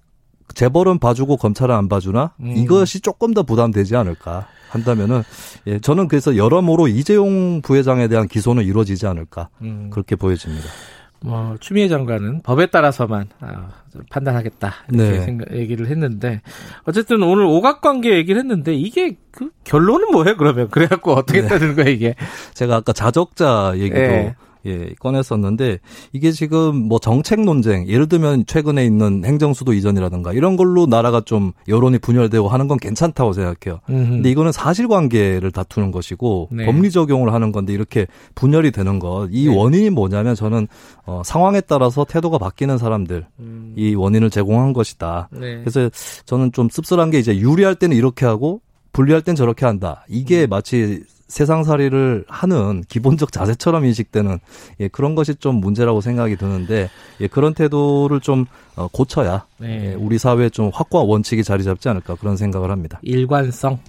재벌은 봐주고 검찰은 안 봐주나 음. 이것이 조금 더 부담되지 않을까 한다면은 예 저는 그래서 여러모로 이재용 부회장에 대한 기소는 이루어지지 않을까 음. 그렇게 보여집니다. 뭐 추미애 장관은 법에 따라서만 아, 판단하겠다 이렇게 네. 생각, 얘기를 했는데 어쨌든 오늘 오각 관계 얘기를 했는데 이게 그 결론은 뭐예요 그러면 그래갖고 어떻게 네. 되는 거야 이게 제가 아까 자적자 얘기도 네. 예, 꺼냈었는데 이게 지금 뭐 정책 논쟁, 예를 들면 최근에 있는 행정수도 이전이라든가 이런 걸로 나라가 좀 여론이 분열되고 하는 건 괜찮다고 생각해요. 음흠. 근데 이거는 사실관계를 다투는 것이고 네. 법리 적용을 하는 건데 이렇게 분열이 되는 것, 이 네. 원인이 뭐냐면 저는 어, 상황에 따라서 태도가 바뀌는 사람들 음. 이 원인을 제공한 것이다. 네. 그래서 저는 좀 씁쓸한 게 이제 유리할 때는 이렇게 하고 불리할 땐 저렇게 한다. 이게 음. 마치 세상살이를 하는 기본적 자세처럼 인식되는 예, 그런 것이 좀 문제라고 생각이 드는데 예, 그런 태도를 좀 어, 고쳐야 네. 예, 우리 사회에 좀 확고한 원칙이 자리 잡지 않을까 그런 생각을 합니다. 일관성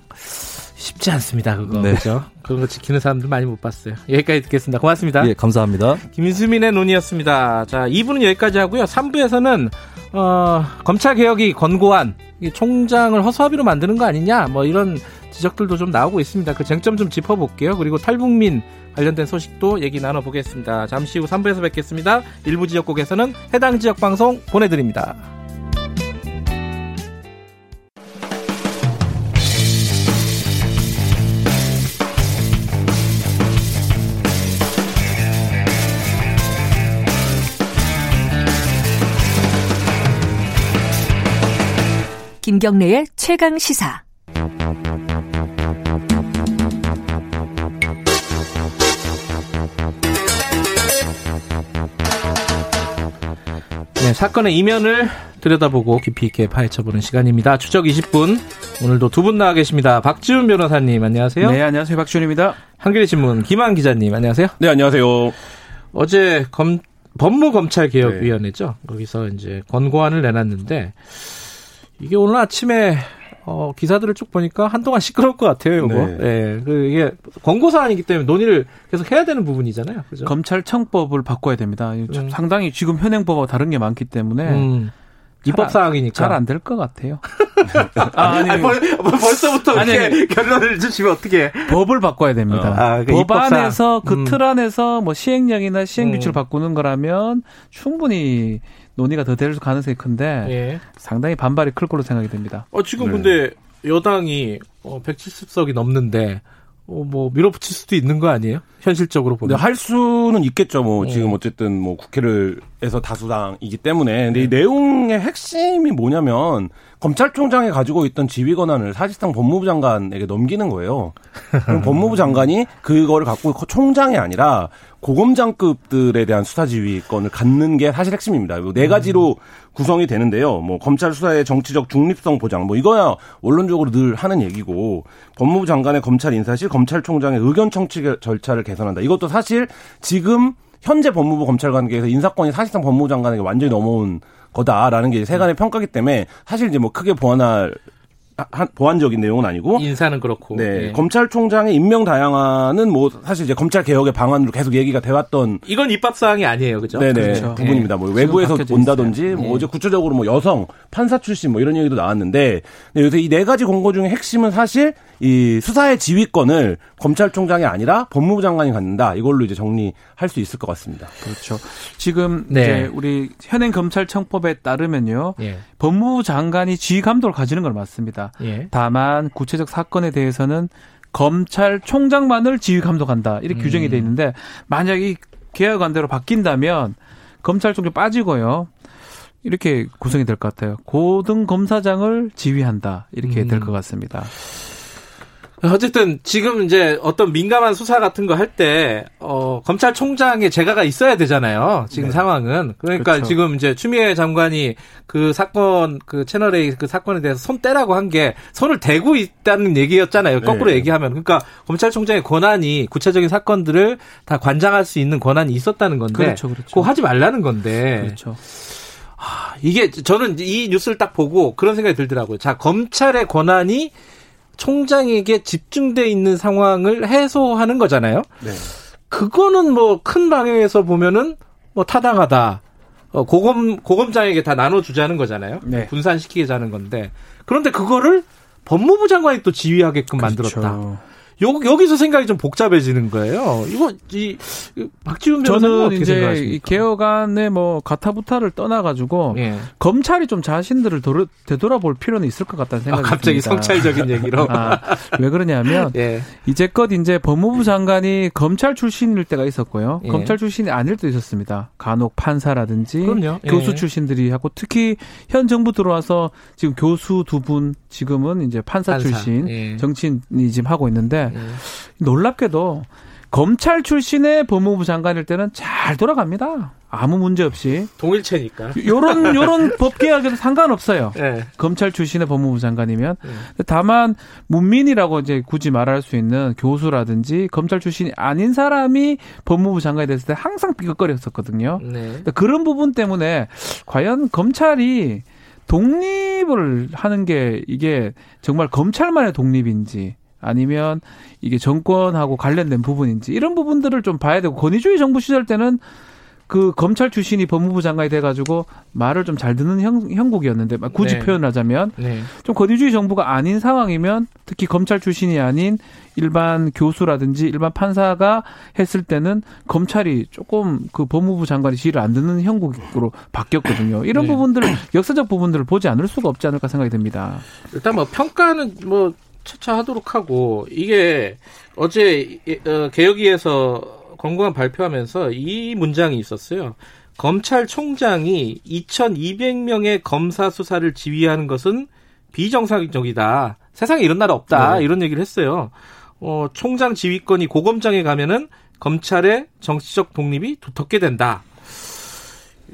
쉽지 않습니다. 그거 네. 그죠? 그런 거 지키는 사람들 많이 못 봤어요. 여기까지 듣겠습니다. 고맙습니다. 예, 감사합니다. 김수민의 논의였습니다. 자, 2부는 여기까지 하고요. 3부에서는 어, 검찰 개혁이 권고한 총장을 허수아비로 만드는 거 아니냐? 뭐 이런 지적들도 좀 나오고 있습니다. 그 쟁점 좀 짚어볼게요. 그리고 탈북민 관련된 소식도 얘기 나눠보겠습니다. 잠시 후 3부에서 뵙겠습니다. 일부 지역국에서는 해당 지역 방송 보내드립니다. 김경래의 최강 시사. 네, 사건의 이면을 들여다보고 깊이 있게 파헤쳐보는 시간입니다. 추적 20분. 오늘도 두 분 나와 계십니다. 박지훈 변호사님, 안녕하세요. 네, 안녕하세요. 박지훈입니다. 한겨레 신문 김한 기자님, 안녕하세요. 네, 안녕하세요. 어제 검, 법무검찰개혁위원회죠. 네. 거기서 이제 권고안을 내놨는데, 이게 오늘 아침에 어, 기사들을 쭉 보니까 한동안 시끄러울 것 같아요, 이거. 네. 네. 그 이게 권고 사안이기 때문에 논의를 계속 해야 되는 부분이잖아요. 그죠? 검찰청법을 바꿔야 됩니다. 음. 상당히 지금 현행법과 다른 게 많기 때문에 음. 입법 사항이니까 잘 안 될 것 같아요. 아, 아니, 아니 벌, 벌써부터 아니, 이렇게 결론을 주시면 어떻게 법을 바꿔야 됩니다. 어. 아, 그 법안에서 그틀 음. 안에서 뭐 시행령이나 시행 규칙을 음. 바꾸는 거라면 충분히 논의가 더 될 가능성이 큰데 예. 상당히 반발이 클 걸로 생각이 됩니다. 어, 지금 네. 근데 여당이 어, 170석이 넘는데 어, 뭐 밀어붙일 수도 있는 거 아니에요? 현실적으로 보면. 네, 할 수는 있겠죠. 뭐 네. 지금 어쨌든 뭐 국회를 에서 다수당이기 때문에 근데 네. 이 내용의 핵심이 뭐냐면 검찰총장이 가지고 있던 지휘 권한을 사실상 법무부 장관에게 넘기는 거예요. 그럼 법무부 장관이 그거를 갖고 총장이 아니라 고검장급들에 대한 수사 지휘권을 갖는 게 사실 핵심입니다. 네 가지로 구성이 되는데요. 뭐 검찰 수사의 정치적 중립성 보장, 뭐 이거야 원론적으로 늘 하는 얘기고 법무부 장관의 검찰 인사실 검찰총장의 의견 청취 절차를 개선한다. 이것도 사실 지금 현재 법무부 검찰 관계에서 인사권이 사실상 법무부 장관에게 완전히 넘어온 거다라는 게 세간의 평가기 때문에 사실 이제 뭐 크게 보완할 한, 보완적인 내용은 아니고 인사는 그렇고 네, 네. 검찰총장의 임명 다양화는 뭐 사실 이제 검찰 개혁의 방안으로 계속 얘기가 돼왔던 이건 입법 사항이 아니에요, 그죠? 네네 그렇죠. 부분입니다. 뭐 외부에서 온다든지 뭐 네. 어제 구체적으로 뭐 여성 판사 출신 뭐 이런 얘기도 나왔는데 요새 이 네 가지 공고 중에 핵심은 사실 이 수사의 지휘권을 검찰총장이 아니라 법무부 장관이 갖는다 이걸로 이제 정리할 수 있을 것 같습니다. 그렇죠. 지금 네. 이제 우리 현행 검찰청법에 따르면요, 예. 법무부 장관이 지휘 감독을 가지는 건 맞습니다. 예. 다만 구체적 사건에 대해서는 검찰총장만을 지휘 감독한다 이렇게 음. 규정이 돼 있는데 만약 이 개혁안대로 바뀐다면 검찰총장 빠지고요. 이렇게 구성이 될 것 같아요. 고등 검사장을 지휘한다 이렇게 음. 될것 같습니다. 어쨌든 지금 이제 어떤 민감한 수사 같은 거 할 때 어, 검찰총장의 재가가 있어야 되잖아요. 지금 네. 상황은 그러니까 그렇죠. 지금 이제 추미애 장관이 그 사건 그 채널 A 그 사건에 대해서 손 떼라고 한 게 손을 대고 있다는 얘기였잖아요. 거꾸로 네. 얘기하면 그러니까 검찰총장의 권한이 구체적인 사건들을 다 관장할 수 있는 권한이 있었다는 건데 그렇죠, 그렇죠. 그거 하지 말라는 건데. 그렇죠. 하, 이게 저는 이 뉴스를 딱 보고 그런 생각이 들더라고요. 자 검찰의 권한이 총장에게 집중돼 있는 상황을 해소하는 거잖아요. 네. 그거는 뭐 큰 방향에서 보면은 뭐 타당하다. 어, 고검 고검장에게 다 나눠 주자는 거잖아요. 네. 분산시키자는 건데 그런데 그거를 법무부 장관이 또 지휘하게끔 그렇죠. 만들었다. 요, 여기서 생각이 좀 복잡해지는 거예요. 이거 이 박지훈 저는 이제 이 개혁안의 뭐 가타부타를 떠나가지고 예. 검찰이 좀 자신들을 도르, 되돌아볼 필요는 있을 것 같다는 생각이 아, 갑자기 듭니다. 성찰적인 얘기로 아, 왜 그러냐면 예. 이제껏 이제 법무부 장관이 검찰 출신일 때가 있었고요. 예. 검찰 출신이 아닐 때도 있었습니다. 간혹 판사라든지 그럼요. 교수 예. 출신들이 하고 특히 현 정부 들어와서 지금 교수 두 분 지금은 이제 판사, 판사. 출신 예. 정치인이 지금 하고 있는데 예. 놀랍게도 검찰 출신의 법무부 장관일 때는 잘 돌아갑니다. 아무 문제 없이 동일체니까. 요런 요런 법 개혁에도 상관없어요. 네. 검찰 출신의 법무부 장관이면 네. 다만 문민이라고 이제 굳이 말할 수 있는 교수라든지 검찰 출신이 아닌 사람이 법무부 장관이 됐을 때 항상 삐걱거렸었거든요. 네. 그런 부분 때문에 과연 검찰이 독립을 하는 게 이게 정말 검찰만의 독립인지 아니면 이게 정권하고 관련된 부분인지 이런 부분들을 좀 봐야 되고 권위주의 정부 시절 때는 그 검찰 출신이 법무부 장관이 돼가지고 말을 좀 잘 듣는 형, 형국이었는데 굳이 네. 표현하자면 네. 좀 권위주의 정부가 아닌 상황이면 특히 검찰 출신이 아닌 일반 교수라든지 일반 판사가 했을 때는 검찰이 조금 그 법무부 장관이 지휘를 안 듣는 형국으로 바뀌었거든요. 이런 네. 부분들 역사적 부분들을 보지 않을 수가 없지 않을까 생각이 듭니다. 일단 뭐 평가는 뭐 차차 하도록 하고 이게 어제 어, 개혁위에서 권고안 발표하면서 이 문장이 있었어요. 검찰총장이 2,200명의 검사 수사를 지휘하는 것은 비정상적이다. 세상에 이런 나라 없다. 네. 이런 얘기를 했어요. 어, 총장 지휘권이 고검장에 가면은 검찰의 정치적 독립이 두텁게 된다.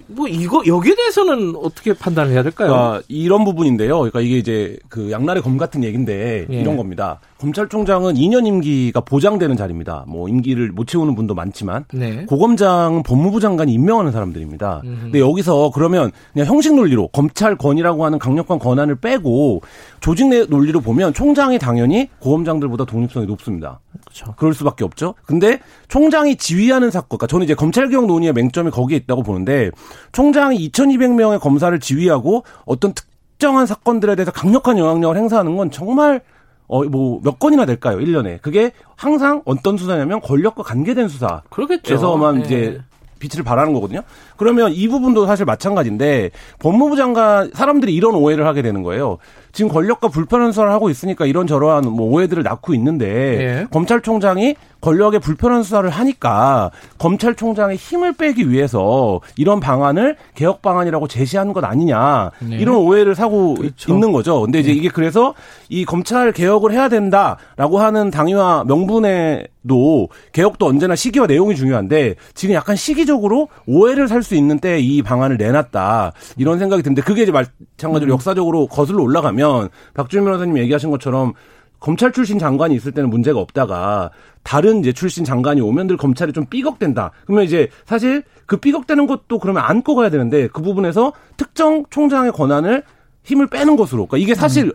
뭐 이거 여기에 대해서는 어떻게 판단을 해야 될까요? 아, 이런 부분인데요. 그러니까 이게 이제 그 양날의 검 같은 얘기인데 예. 이런 겁니다. 검찰총장은 2년 임기가 보장되는 자리입니다. 뭐 임기를 못 채우는 분도 많지만 네. 고검장은 법무부 장관이 임명하는 사람들입니다. 음흠. 근데 여기서 그러면 그냥 형식 논리로 검찰권이라고 하는 강력한 권한을 빼고 조직 내 논리로 보면 총장이 당연히 고검장들보다 독립성이 높습니다. 그렇죠. 그럴 수밖에 없죠. 근데 총장이 지휘하는 사건, 그러니까 저는 이제 검찰개혁 논의의 맹점이 거기에 있다고 보는데 총장이 2,200명의 검사를 지휘하고 어떤 특정한 사건들에 대해서 강력한 영향력을 행사하는 건 정말 어, 뭐, 몇 건이나 될까요? 1년에. 그게 항상 어떤 수사냐면 권력과 관계된 수사. 그러겠죠. 에서만 네. 이제 빛을 발하는 거거든요. 그러면 이 부분도 사실 마찬가지인데 법무부 장관 사람들이 이런 오해를 하게 되는 거예요. 지금 권력과 불편한 수사를 하고 있으니까 이런저런 뭐 오해들을 낳고 있는데 예. 검찰총장이 권력의 불편한 수사를 하니까 검찰총장의 힘을 빼기 위해서 이런 방안을 개혁 방안이라고 제시하는 것 아니냐 네. 이런 오해를 사고 그렇죠. 있는 거죠. 근데 이제 네. 이게 그래서 이 검찰 개혁을 해야 된다라고 하는 당위와 명분에도 개혁도 언제나 시기와 내용이 중요한데 지금 약간 시기적으로 오해를 살 수 있는 때 이 방안을 내놨다 이런 생각이 드는데 그게 이제 마찬가지로 음. 역사적으로 거슬러 올라가면 박주민 변호사님 얘기하신 것처럼 검찰 출신 장관이 있을 때는 문제가 없다가 다른 이제 출신 장관이 오면 늘 검찰이 좀 삐걱된다. 그러면 이제 사실 그 삐걱대는 것도 그러면 안고 가야 되는데 그 부분에서 특정 총장의 권한을 힘을 빼는 것으로. 그러니까 이게 사실 음.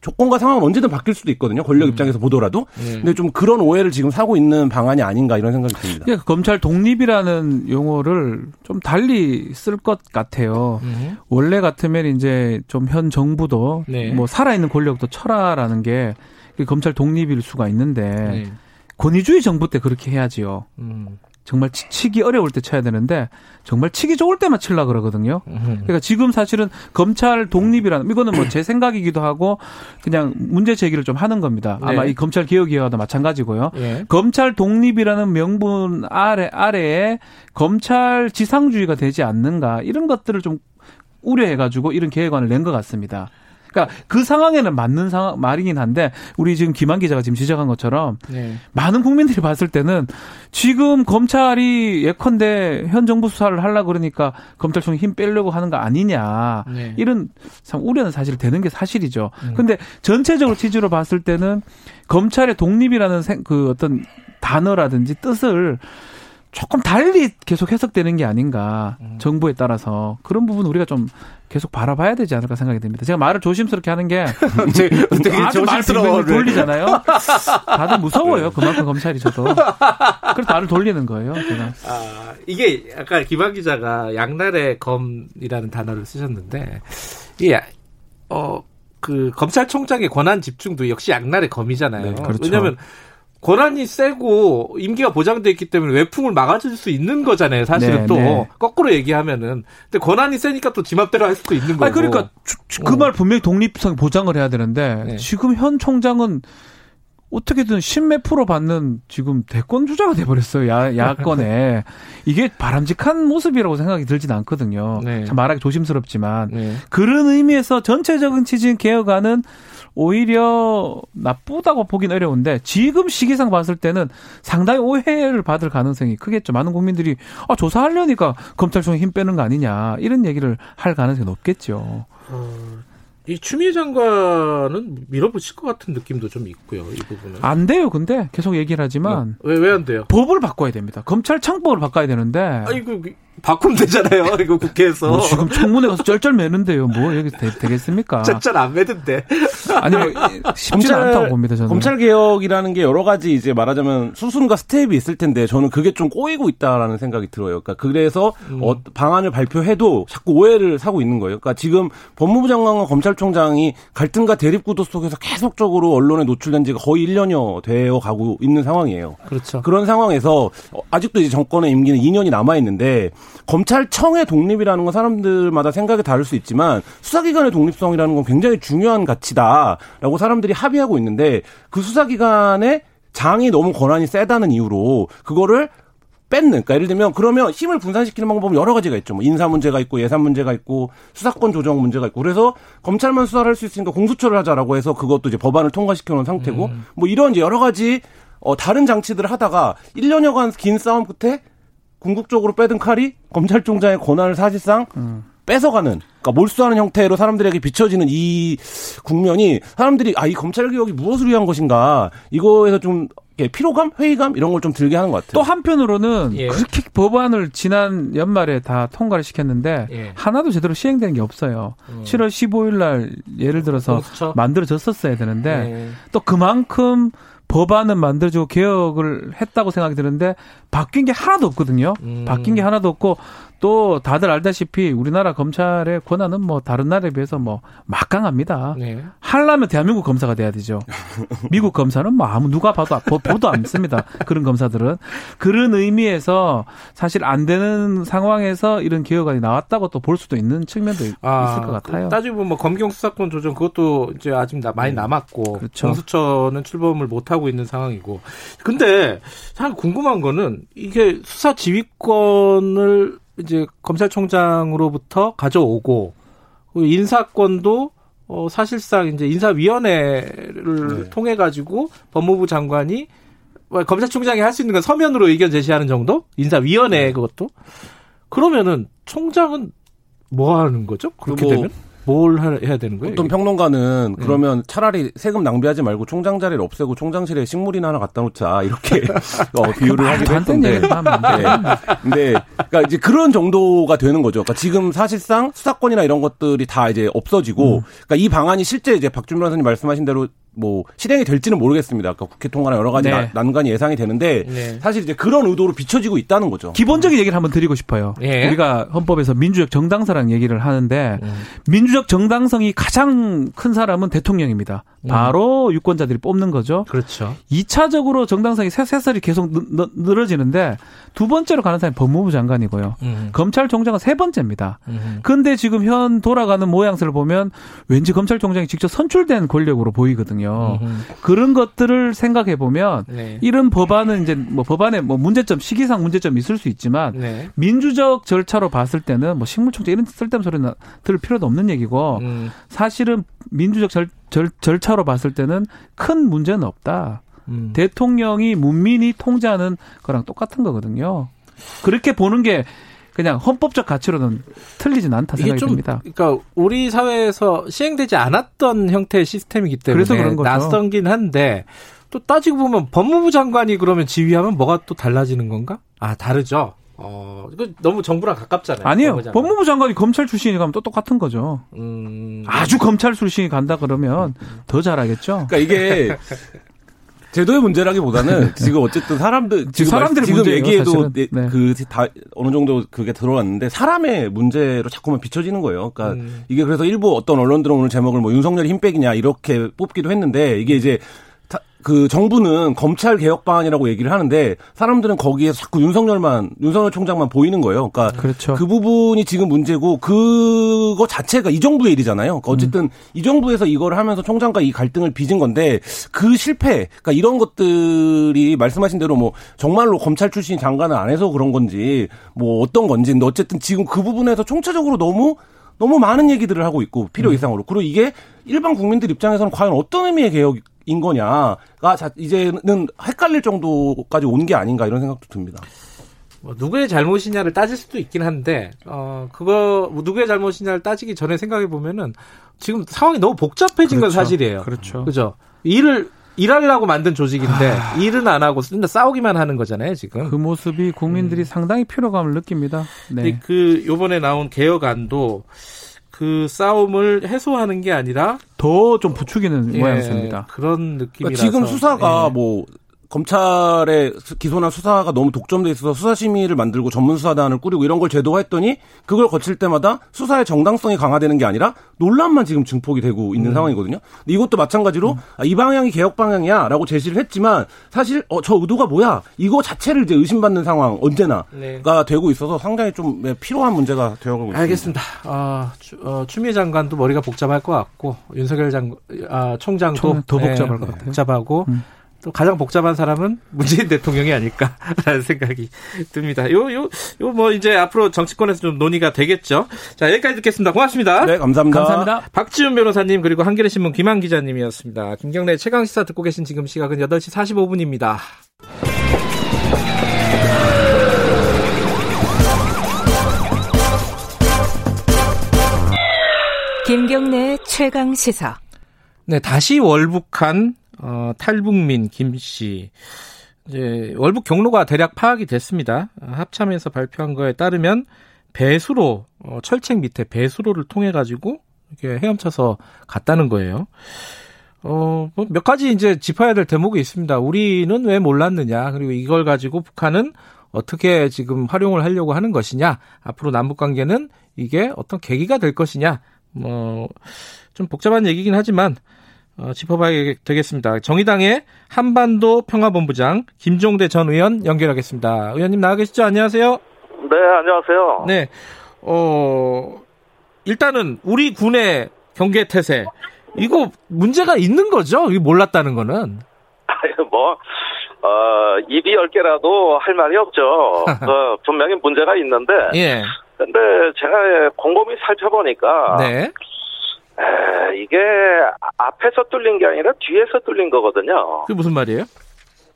조건과 상황은 언제든 바뀔 수도 있거든요. 권력 음. 입장에서 보더라도. 네. 근데 좀 그런 오해를 지금 사고 있는 방안이 아닌가 이런 생각이 듭니다. 그러니까 검찰 독립이라는 용어를 좀 달리 쓸 것 같아요. 음. 원래 같으면 이제 좀 현 정부도 네. 뭐 살아있는 권력도 철하라는 게 검찰 독립일 수가 있는데 네. 권위주의 정부 때 그렇게 해야지요. 음. 정말 치기 어려울 때 쳐야 되는데 정말 치기 좋을 때만 칠라 그러거든요. 그러니까 지금 사실은 검찰 독립이라는 이거는 뭐 제 생각이기도 하고 그냥 문제 제기를 좀 하는 겁니다. 아마 네. 이 검찰 개혁 이와도 마찬가지고요. 네. 검찰 독립이라는 명분 아래 아래에 검찰 지상주의가 되지 않는가 이런 것들을 좀 우려해가지고 이런 계획안을 낸 것 같습니다. 그러니까 그 상황에는 맞는 상황 말이긴 한데 우리 지금 김한 기자가 지금 지적한 것처럼 네. 많은 국민들이 봤을 때는 지금 검찰이 예컨대 현 정부 수사를 하려 그러니까 검찰총이 힘 빼려고 하는 거 아니냐 네. 이런 참 우려는 사실 되는 게 사실이죠. 음. 근데 전체적으로 취지로 봤을 때는 검찰의 독립이라는 생, 그 어떤 단어라든지 뜻을 조금 달리 계속 해석되는 게 아닌가 음. 정부에 따라서 그런 부분 우리가 좀 계속 바라봐야 되지 않을까 생각이 듭니다. 제가 말을 조심스럽게 하는 게 되게 아주 조심스러워 돌리잖아요. 다들 무서워요. 그만큼 검찰이 저도. 그래서 말을 돌리는 거예요. 제가. 아, 이게 아까 김한 기자가 양날의 검이라는 단어를 쓰셨는데 이게 어그 검찰총장의 권한 집중도 역시 양날의 검이잖아요. 네, 그렇죠. 왜냐하면 권한이 세고 임기가 보장돼 있기 때문에 외풍을 막아줄 수 있는 거잖아요. 사실은 네, 또 네. 거꾸로 얘기하면은 근데 권한이 세니까 또 지맘대로 할 수도 있는 거고. 아 그러니까 그말 어. 분명히 독립성 보장을 해야 되는데 네. 지금 현 총장은 어떻게든 십몇 프로 받는 지금 대권 주자가 돼버렸어요. 야, 야권에. 이게 바람직한 모습이라고 생각이 들진 않거든요. 네. 참 말하기 조심스럽지만. 네. 그런 의미에서 전체적인 취진 개혁안은 오히려 나쁘다고 보긴 어려운데 지금 시기상 봤을 때는 상당히 오해를 받을 가능성이 크겠죠. 많은 국민들이 아, 조사하려니까 검찰총에 힘 빼는 거 아니냐 이런 얘기를 할 가능성이 높겠죠. 어, 이 추미애 장관은 밀어붙일 것 같은 느낌도 좀 있고요. 이 부분은 안 돼요. 근데 계속 얘기를 하지만 왜왜 안 돼요? 법을 바꿔야 됩니다. 검찰 창법을 바꿔야 되는데. 아이고 바꾸면 되잖아요. 이거 국회에서. 뭐 지금 청문회 가서 쩔쩔 매는데요. 뭐 여기 되, 겠습니까 쩔쩔 안 매던데. 아니 뭐 쉽지 않다고 봅니다. 저는. 검찰 개혁이라는 게 여러 가지 이제 말하자면 수순과 스텝이 있을 텐데 저는 그게 좀 꼬이고 있다라는 생각이 들어요. 그러니까 그래서 음. 어, 방안을 발표해도 자꾸 오해를 사고 있는 거예요. 그러니까 지금 법무부 장관과 검찰총장이 갈등과 대립 구도 속에서 계속적으로 언론에 노출된 지가 거의 1년여 되어 가고 있는 상황이에요. 그렇죠. 그런 상황에서 아직도 이제 정권의 임기는 2년이 남아 있는데 검찰청의 독립이라는 건 사람들마다 생각이 다를 수 있지만 수사기관의 독립성이라는 건 굉장히 중요한 가치다라고 사람들이 합의하고 있는데 그 수사기관의 장이 너무 권한이 세다는 이유로 그거를 뺏는. 그러니까 예를 들면 그러면 힘을 분산시키는 방법은 여러 가지가 있죠. 뭐 인사 문제가 있고 예산 문제가 있고 수사권 조정 문제가 있고 그래서 검찰만 수사를 할 수 있으니까 공수처를 하자라고 해서 그것도 이제 법안을 통과시켜 놓은 상태고 음. 뭐 이런 이제 여러 가지 어 다른 장치들을 하다가 1년여간 긴 싸움 끝에 궁극적으로 빼든 칼이 검찰총장의 권한을 사실상 음. 뺏어가는, 그러니까 몰수하는 형태로 사람들에게 비춰지는 이 국면이 사람들이 아 이 검찰 개혁이 무엇을 위한 것인가 이거에서 좀 피로감, 회의감 이런 걸 좀 들게 하는 것 같아요. 또 한편으로는 예. 그렇게 법안을 지난 연말에 다 통과를 시켰는데 예. 하나도 제대로 시행되는 게 없어요. 음. 7월 15일 날 예를 들어서 그렇죠. 만들어졌었어야 되는데 예. 또 그만큼 법안은 만들어지고 개혁을 했다고 생각이 드는데 바뀐 게 하나도 없거든요. 음. 바뀐 게 하나도 없고 또 다들 알다시피 우리나라 검찰의 권한은 뭐 다른 나라에 비해서 뭐 막강합니다. 네. 하려면 대한민국 검사가 돼야 되죠. 미국 검사는 뭐 아무 누가 봐도 보도 않습니다. 그런 검사들은 그런 의미에서 사실 안 되는 상황에서 이런 개혁안이 나왔다고 또 볼 수도 있는 측면도 아, 있을 것 같아요. 따지고 보면 뭐 검경 수사권 조정 그것도 이제 아직 많이 네. 남았고 그렇죠. 공수처는 출범을 못 하고 있는 상황이고. 근데 참 궁금한 거는 이게 수사 지휘권을 이제 검찰총장으로부터 가져오고 인사권도 어 사실상 이제 인사위원회를 네. 통해 가지고 법무부 장관이 뭐 검찰총장이 할 수 있는 건 서면으로 의견 제시하는 정도? 인사위원회 네. 그것도 그러면은 총장은 뭐 하는 거죠? 그렇게 뭐 되면? 뭘 해야 되는 거예요? 어떤 평론가는 네. 그러면 차라리 세금 낭비하지 말고 총장 자리를 없애고 총장실에 식물이나 하나 갖다 놓자 이렇게 어, 비유를 하기도 했던데. 네. 근데 그러니까 이제 그런 정도가 되는 거죠. 그러니까 지금 사실상 수사권이나 이런 것들이 다 이제 없어지고, 음. 그러니까 이 방안이 실제 이제 박준민 변호사님 말씀하신 대로 뭐 실행이 될지는 모르겠습니다. 그러니까 국회 통과나 여러 가지 네. 난관이 예상이 되는데 네. 사실 이제 그런 의도로 비춰지고 있다는 거죠. 기본적인 얘기를 한번 드리고 싶어요. 예. 우리가 헌법에서 민주적 정당사라는 얘기를 하는데 음. 민주적 정당성이 가장 큰 사람은 대통령입니다. 음. 바로 음. 유권자들이 뽑는 거죠. 그렇죠. 2차적으로 정당성이 새살이 계속 늘 어지는데 두 번째로 가는 사람이 법무부 장관이고요. 음. 검찰총장은 세 번째입니다. 음. 근데 지금 현 돌아가는 모양새를 보면 왠지 검찰총장이 직접 선출된 권력으로 보이거든요. 있거든요. 음흠. 그런 것들을 생각해 보면 네. 이런 법안은 이제 뭐 법안에 뭐 문제점 시기상 문제점이 있을 수 있지만 네. 민주적 절차로 봤을 때는 뭐 식물총장 이런 쓸데없는 소리는 들을 필요도 없는 얘기고 음. 사실은 민주적 절, 절, 절차로 봤을 때는 큰 문제는 없다. 음. 대통령이 문민이 통제하는 거랑 똑같은 거거든요. 그렇게 보는 게 그냥 헌법적 가치로는 틀리진 않다 생각이 좀, 듭니다. 그러니까 우리 사회에서 시행되지 않았던 형태의 시스템이기 때문에 그래서 그런 거죠. 낯선긴 한데 또 따지고 보면 법무부 장관이 그러면 지휘하면 뭐가 또 달라지는 건가? 아 다르죠. 어, 그 너무 정부랑 가깝잖아요. 아니요. 법무부, 장관. 법무부 장관이 검찰 출신이 가면 또 똑같은 거죠. 음... 아주 검찰 출신이 간다 그러면 더 잘하겠죠. 그러니까 이게 제도의 문제라기보다는 지금 어쨌든 사람들 지금 사람들의 지금 얘기해도 네. 그다 어느 정도 그게 들어왔는데 사람의 문제로 자꾸만 비춰지는 거예요. 그러니까 음. 이게 그래서 일부 어떤 언론들은 오늘 제목을 뭐 윤석열이 힘빼기냐 이렇게 뽑기도 했는데 이게 이제 그 정부는 검찰 개혁 방안이라고 얘기를 하는데 사람들은 거기에 자꾸 윤석열만 윤석열 총장만 보이는 거예요. 그러니까 그렇죠. 그 부분이 지금 문제고 그거 자체가 이 정부의 일이잖아요. 그러니까 어쨌든 음. 이 정부에서 이걸 하면서 총장과 이 갈등을 빚은 건데 그 실패, 그러니까 이런 것들이 말씀하신 대로 뭐 정말로 검찰 출신 장관을 안 해서 그런 건지 뭐 어떤 건지 근데 어쨌든 지금 그 부분에서 총체적으로 너무 너무 많은 얘기들을 하고 있고 필요 음. 이상으로 그리고 이게 일반 국민들 입장에서는 과연 어떤 의미의 개혁 인 거냐가 자, 이제는 헷갈릴 정도까지 온 게 아닌가 이런 생각도 듭니다. 뭐 누구의 잘못이냐를 따질 수도 있긴 한데 어 그거 뭐 누구의 잘못이냐를 따지기 전에 생각해 보면은 지금 상황이 너무 복잡해진 그렇죠. 건 사실이에요. 그렇죠. 그죠. 일을 일하려고 만든 조직인데 아... 일은 안 하고 싸우기만 하는 거잖아요 지금. 그 모습이 국민들이 음. 상당히 피로감을 느낍니다. 네. 그 요번에 나온 개혁안도 그 싸움을 해소하는 게 아니라 더 좀 부추기는 예, 모양새입니다. 그런 느낌이라서 그러니까 지금 수사가 예. 뭐 검찰의 기소나 수사가 너무 독점돼 있어서 수사심의를 만들고 전문수사단을 꾸리고 이런 걸 제도화했더니 그걸 거칠 때마다 수사의 정당성이 강화되는 게 아니라 논란만 지금 증폭이 되고 있는 음. 상황이거든요. 근데 이것도 마찬가지로 음. 아, 이 방향이 개혁 방향이야라고 제시를 했지만 사실 어, 저 의도가 뭐야 이거 자체를 이제 의심받는 상황 언제나가 네. 되고 있어서 상당히 좀 네, 필요한 문제가 되어가고 있습니다. 알겠습니다. 아, 추, 어, 추미애 장관도 머리가 복잡할 것 같고 윤석열 장 아, 총장도 더 복잡할 네, 것 같아요. 복잡하고. 음. 또 가장 복잡한 사람은 문재인 대통령이 아닐까라는 생각이 듭니다. 요, 요, 요, 뭐, 이제 앞으로 정치권에서 좀 논의가 되겠죠. 자, 여기까지 듣겠습니다. 고맙습니다. 네, 감사합니다. 감사합니다. 박지훈 변호사님, 그리고 한겨레신문 김한 기자님이었습니다. 김경래 최강시사 듣고 계신 지금 시각은 8시 45분입니다. 김경래 최강 시사. 네, 다시 월북한 어, 탈북민 김 씨. 이제 월북 경로가 대략 파악이 됐습니다. 합참에서 발표한 거에 따르면 배수로 어, 철책 밑에 배수로를 통해 가지고 이렇게 헤엄쳐서 갔다는 거예요. 어, 뭐몇 가지 이제 짚어야 될 대목이 있습니다. 우리는 왜 몰랐느냐, 그리고 이걸 가지고 북한은 어떻게 지금 활용을 하려고 하는 것이냐, 앞으로 남북 관계는 이게 어떤 계기가 될 것이냐, 뭐, 좀 복잡한 얘기긴 하지만, 어, 짚어봐야 되겠습니다. 정의당의 한반도 평화본부장 김종대 전 의원 연결하겠습니다. 의원님 나와 계시죠? 안녕하세요. 네, 안녕하세요. 네. 어, 일단은 우리 군의 경계 태세 이거 문제가 있는 거죠? 이거 몰랐다는 거는. 뭐 어, 입이 열 개라도 할 말이 없죠. 어, 분명히 문제가 있는데. 예. 근데 제가 곰곰이 살펴보니까 네. 에, 이게 앞에서 뚫린 게 아니라 뒤에서 뚫린 거거든요. 그게 무슨 말이에요?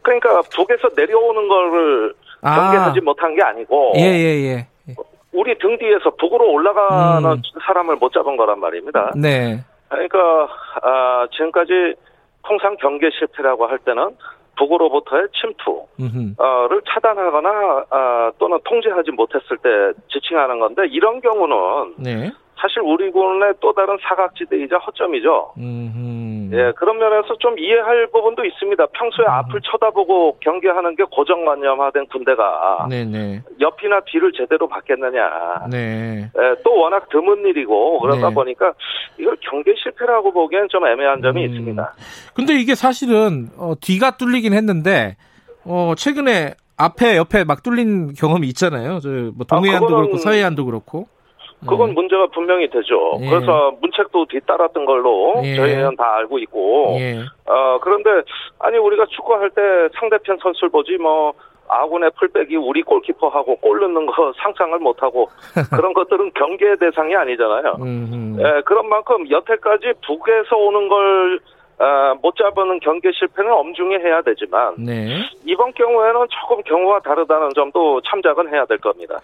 그러니까 북에서 내려오는 거를 아. 경계하지 못한 게 아니고 예, 예, 예. 우리 등 뒤에서 북으로 올라가는 음. 사람을 못 잡은 거란 말입니다. 네. 그러니까 아, 지금까지 통상 경계 실패라고 할 때는 북으로부터의 침투를 차단하거나 아, 또는 통제하지 못했을 때 지칭하는 건데 이런 경우는 네. 사실 우리 군의 또 다른 사각지대이자 허점이죠. 음흠. 예, 그런 면에서 좀 이해할 부분도 있습니다. 평소에 음. 앞을 쳐다보고 경계하는 게 고정관념화된 군대가 네네. 옆이나 뒤를 제대로 받겠느냐. 네. 예, 또 워낙 드문 일이고 그러다 네. 보니까 이걸 경계 실패라고 보기엔 좀 애매한 점이 음. 있습니다. 근데 이게 사실은 어, 뒤가 뚫리긴 했는데 어, 최근에 앞에 옆에 막 뚫린 경험이 있잖아요. 저뭐 동해안도 아, 그렇고 서해안도 그렇고. 그건 음. 문제가 분명히 되죠. 예. 그래서 문책도 뒤따랐던 걸로 예. 저희는 다 알고 있고, 예. 어, 그런데, 아니, 우리가 축구할 때 상대편 선수를 보지, 뭐, 아군의 풀백이 우리 골키퍼하고 골 넣는 거 상상을 못하고 그런 것들은 경계 대상이 아니잖아요. 예, 그런 만큼 여태까지 북에서 오는 걸 어, 못 잡는 경계 실패는 엄중히 해야 되지만 네. 이번 경우에는 조금 경우가 다르다는 점도 참작은 해야 될 겁니다.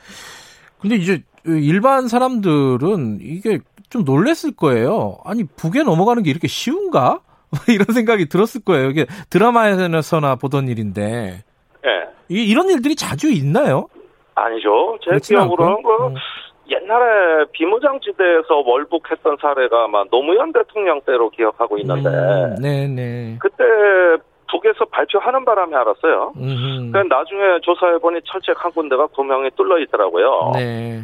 근데 이제 일반 사람들은 이게 좀 놀랬을 거예요. 아니 북에 넘어가는 게 이렇게 쉬운가? 이런 생각이 들었을 거예요. 이게 드라마에서나 보던 일인데. 네. 이, 런 일들이 자주 있나요? 아니죠. 제 기억으로는 그 음. 옛날에 비무장지대에서 월북했던 사례가 아마 노무현 대통령 때로 기억하고 있는데. 음, 네네. 그때 북에서 발표하는 바람에 알았어요. 그 나중에 조사해 보니 철책 한 군데가 분명히 뚫려 있더라고요. 네.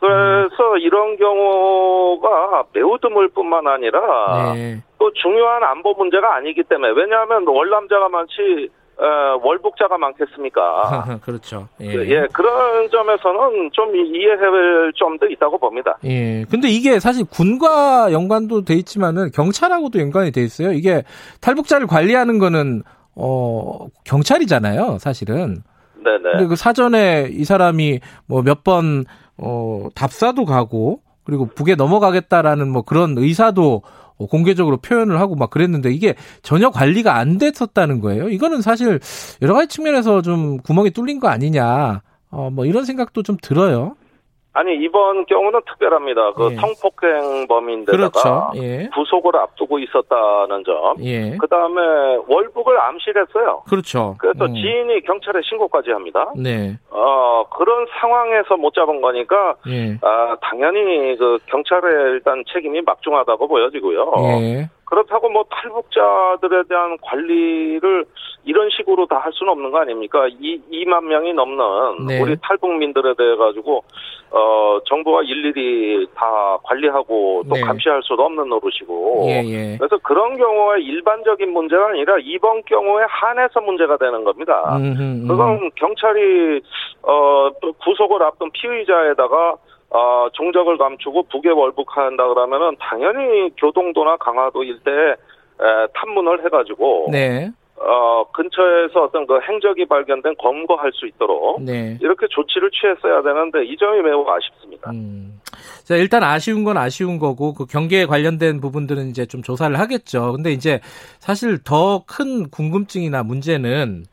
그래서 음. 이런 경우가 매우 드물 뿐만 아니라 네. 또 중요한 안보 문제가 아니기 때문에 왜냐하면 월남자가 많지 어, 월북자가 많겠습니까? 그렇죠. 예. 예. 그런 점에서는 좀 이해할 점도 있다고 봅니다. 예. 근데 이게 사실 군과 연관도 돼 있지만은 경찰하고도 연관이 돼 있어요. 이게 탈북자를 관리하는 거는 어 경찰이잖아요, 사실은. 네네. 근데 그 사전에 이 사람이 뭐 몇 번 어 답사도 가고 그리고 북에 넘어가겠다라는 뭐 그런 의사도 어, 공개적으로 표현을 하고 막 그랬는데 이게 전혀 관리가 안 됐었다는 거예요. 이거는 사실 여러 가지 측면에서 좀 구멍이 뚫린 거 아니냐. 어, 뭐 이런 생각도 좀 들어요. 아니 이번 경우는 특별합니다. 그 예. 성폭행범인데다가 그렇죠. 예. 구속을 앞두고 있었다는 점. 예. 그 다음에 월북을 암시했어요. 그렇죠. 그래서 음. 지인이 경찰에 신고까지 합니다. 네. 어 그런 상황에서 못 잡은 거니까 예. 아 당연히 그 경찰에 일단 책임이 막중하다고 보여지고요. 예. 그렇다고 뭐 탈북자들에 대한 관리를 이런 식으로 다 할 수는 없는 거 아닙니까? 이 2만 명이 넘는 네. 우리 탈북민들에 대해 가지고 어 정부가 일일이 다 관리하고 또 네. 감시할 수도 없는 노릇이고. 예, 예. 그래서 그런 경우에 일반적인 문제가 아니라 이번 경우에 한해서 문제가 되는 겁니다. 음흠, 음. 그건 경찰이 어 구속을 앞둔 피의자에다가 어, 종적을 감추고 북에 월북한다 그러면은 당연히 교동도나 강화도 일대에 에, 탐문을 해가지고 네. 어, 근처에서 어떤 그 행적이 발견된 검거할 수 있도록 네. 이렇게 조치를 취했어야 되는데 이 점이 매우 아쉽습니다. 음. 자, 일단 아쉬운 건 아쉬운 거고 그 경계에 관련된 부분들은 이제 좀 조사를 하겠죠. 근데 이제 사실 더 큰 궁금증이나 문제는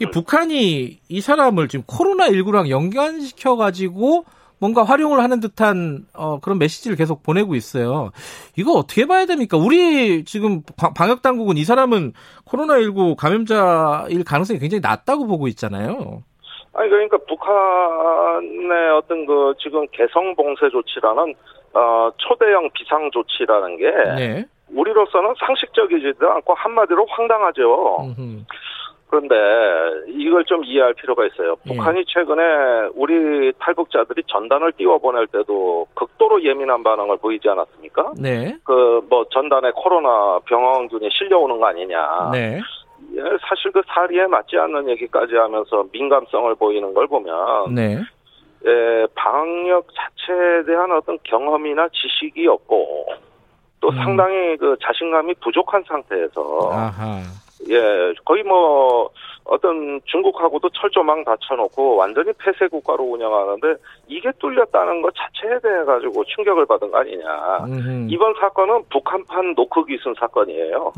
이 음. 북한이 이 사람을 지금 코로나 19랑 연관시켜 가지고 뭔가 활용을 하는 듯한 어, 그런 메시지를 계속 보내고 있어요. 이거 어떻게 봐야 됩니까? 우리 지금 방역 당국은 이 사람은 코로나19 감염자일 가능성이 굉장히 낮다고 보고 있잖아요. 아니 그러니까 북한의 어떤 그 지금 개성 봉쇄 조치라는 어 초대형 비상 조치라는 게 네. 우리로서는 상식적이지도 않고 한마디로 황당하죠. 음흠. 그런데 이걸 좀 이해할 필요가 있어요. 예. 북한이 최근에 우리 탈북자들이 전단을 띄워보낼 때도 극도로 예민한 반응을 보이지 않았습니까? 네. 그 뭐 전단에 코로나 병원균이 실려오는 거 아니냐. 네. 예, 사실 그 사리에 맞지 않는 얘기까지 하면서 민감성을 보이는 걸 보면 네. 예, 방역 자체에 대한 어떤 경험이나 지식이 없고 또 음. 상당히 그 자신감이 부족한 상태에서 아하. 예, 거의 뭐 어떤 중국하고도 철조망 다 쳐놓고 완전히 폐쇄 국가로 운영하는데 이게 뚫렸다는 것 자체에 대해 가지고 충격을 받은 거 아니냐. 음흠. 이번 사건은 북한판 노크 기순 사건이에요.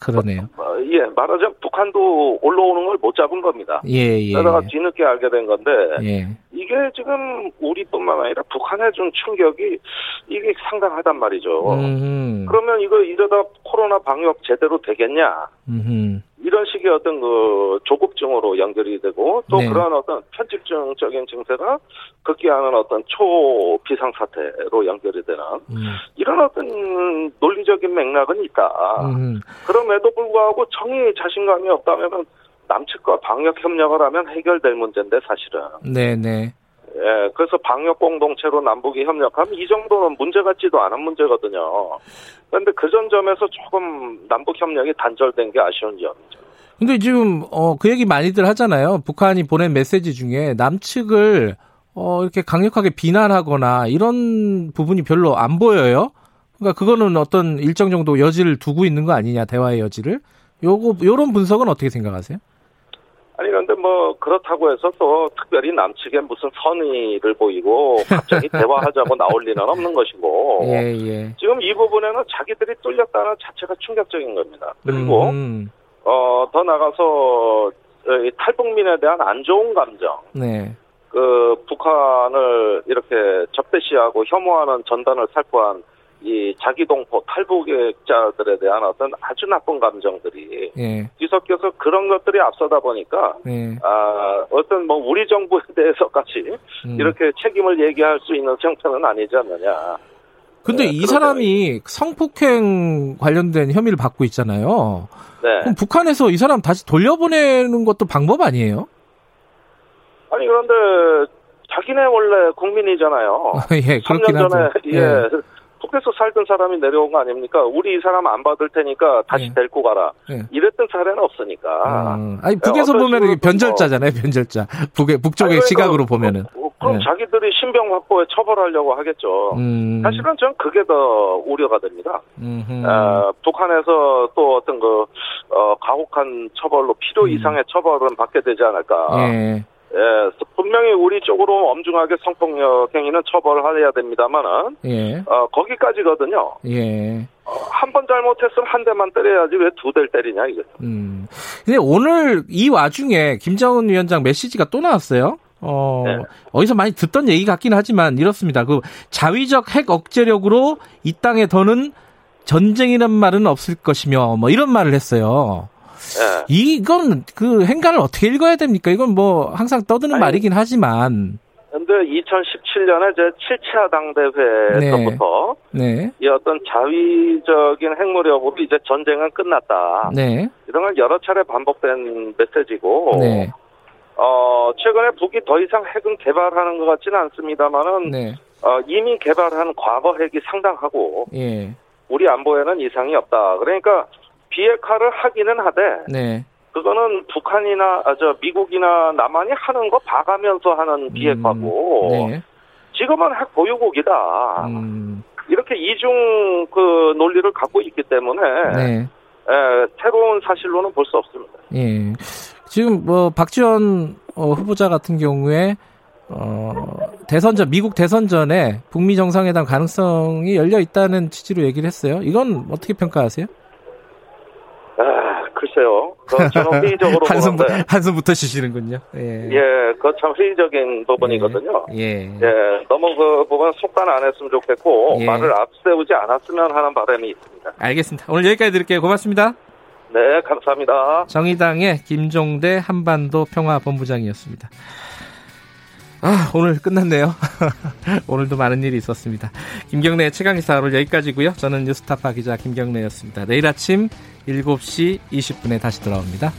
그러네요. 어, 예, 말하자면 북한도 올라오는 걸 못 잡은 겁니다. 예, 예. 그러다가 뒤늦게 알게 된 건데 예. 이게 지금 우리뿐만 아니라 북한에 준 충격이 이게 상당하단 말이죠. 음흠. 그러면 이거 이러다 코로나 방역 제대로 되겠냐? 음흠. 이런 식의 어떤 그 조급증으로 연결이 되고 또 네. 그러한 어떤 편집증적인 증세가 극기하는 어떤 초비상 사태로 연결이 되는 음. 이런 어떤 논리적인 맥락은 있다. 음. 그럼에도 불구하고 정의 자신감이 없다면 남측과 방역 협력을 하면 해결될 문제인데 사실은. 네네. 예, 그래서 방역 공동체로 남북이 협력하면 이 정도는 문제 같지도 않은 문제거든요. 그런데 그 전 점에서 조금 남북 협력이 단절된 게 아쉬운 점이죠. 근데 지금 어 그 얘기 많이들 하잖아요. 북한이 보낸 메시지 중에 남측을 어 이렇게 강력하게 비난하거나 이런 부분이 별로 안 보여요. 그러니까 그거는 어떤 일정 정도 여지를 두고 있는 거 아니냐 대화의 여지를. 요거 요런 분석은 어떻게 생각하세요? 아니 그런데 뭐 그렇다고 해서 또 특별히 남측에 무슨 선의를 보이고 갑자기 대화하자고 나올 리는 없는 것이고 예, 예. 지금 이 부분에는 자기들이 뚫렸다는 자체가 충격적인 겁니다. 그리고 음. 어, 더 나가서 탈북민에 대한 안 좋은 감정. 네. 그 북한을 이렇게 적대시하고 혐오하는 전단을 살포한 이 자기동포 탈북자들에 대한 어떤 아주 나쁜 감정들이 예. 뒤섞여서 그런 것들이 앞서다 보니까 예. 아 어떤 뭐 우리 정부에 대해서까지 음. 이렇게 책임을 얘기할 수 있는 형태는 아니지 않느냐. 근데 네, 이 사람이 성폭행 관련된 혐의를 받고 있잖아요. 네. 그럼 북한에서 이 사람 다시 돌려보내는 것도 방법 아니에요? 아니 그런데 자기네 원래 국민이잖아요. 예, 그렇긴 3년 전에 하죠. 예. 북에서 살던 사람이 내려온 거 아닙니까? 우리 이 사람 안 받을 테니까 다시 네. 데리고 가라. 네. 이랬던 사례는 없으니까. 음. 아니 북에서 네, 보면 변절자잖아요, 변절자. 북의 북쪽의 아니, 그러니까 시각으로 보면은. 어, 그럼 네. 자기들이 신병 확보에 처벌하려고 하겠죠. 음. 사실은 전 그게 더 우려가 됩니다. 어, 북한에서 또 어떤 그 어, 가혹한 처벌로 필요 음. 이상의 처벌은 받게 되지 않을까. 예. 예, 분명히 우리 쪽으로 엄중하게 성폭력 행위는 처벌을 해야 됩니다만은, 예. 어, 거기까지거든요. 예. 어, 한번 잘못했으면 한 대만 때려야지 왜 두 대를 때리냐, 이거죠. 음. 근데 오늘 이 와중에 김정은 위원장 메시지가 또 나왔어요. 어, 네. 어디서 많이 듣던 얘기 같긴 하지만 이렇습니다. 그 자위적 핵 억제력으로 이 땅에 더는 전쟁이란 말은 없을 것이며 뭐 이런 말을 했어요. 네. 이건 그 행간을 어떻게 읽어야 됩니까? 이건 뭐 항상 떠드는 아니, 말이긴 하지만. 근데 2017년에 제 7차 당대회에서부터 네. 네. 이 어떤 자위적인 핵무력으로 이제 전쟁은 끝났다. 네. 이런 건 여러 차례 반복된 메시지고. 네. 어, 최근에 북이 더 이상 핵은 개발하는 것 같지는 않습니다만은 네. 어, 이미 개발한 과거 핵이 상당하고 예. 우리 안보에는 이상이 없다. 그러니까 비핵화를 하기는 하되 네. 그거는 북한이나 아, 저 미국이나 남한이 하는 거 봐가면서 하는 음, 비핵화고 네. 지금은 핵 보유국이다. 음. 이렇게 이중 그 논리를 갖고 있기 때문에 네. 에, 새로운 사실로는 볼 수 없습니다. 예. 지금 뭐 박지원 어, 후보자 같은 경우에 어, 대선 전 미국 대선 전에 북미 정상회담 가능성이 열려 있다는 취지로 얘기를 했어요. 이건 어떻게 평가하세요? 아, 글쎄요. 저는 회의적으로 한숨, 한숨부터 쉬시는군요. 예, 예 그거 참 회의적인 부분이거든요. 예. 예. 예. 너무 그 부분 속단 안 했으면 좋겠고 예. 말을 앞세우지 않았으면 하는 바람이 있습니다. 알겠습니다. 오늘 여기까지 드릴게요. 고맙습니다. 네, 감사합니다. 정의당의 김종대 한반도 평화본부장이었습니다. 아, 오늘 끝났네요. 오늘도 많은 일이 있었습니다. 김경래의 최강기사 오늘 여기까지고요. 저는 뉴스타파 기자 김경래였습니다. 내일 아침 7시 20분에 다시 돌아옵니다.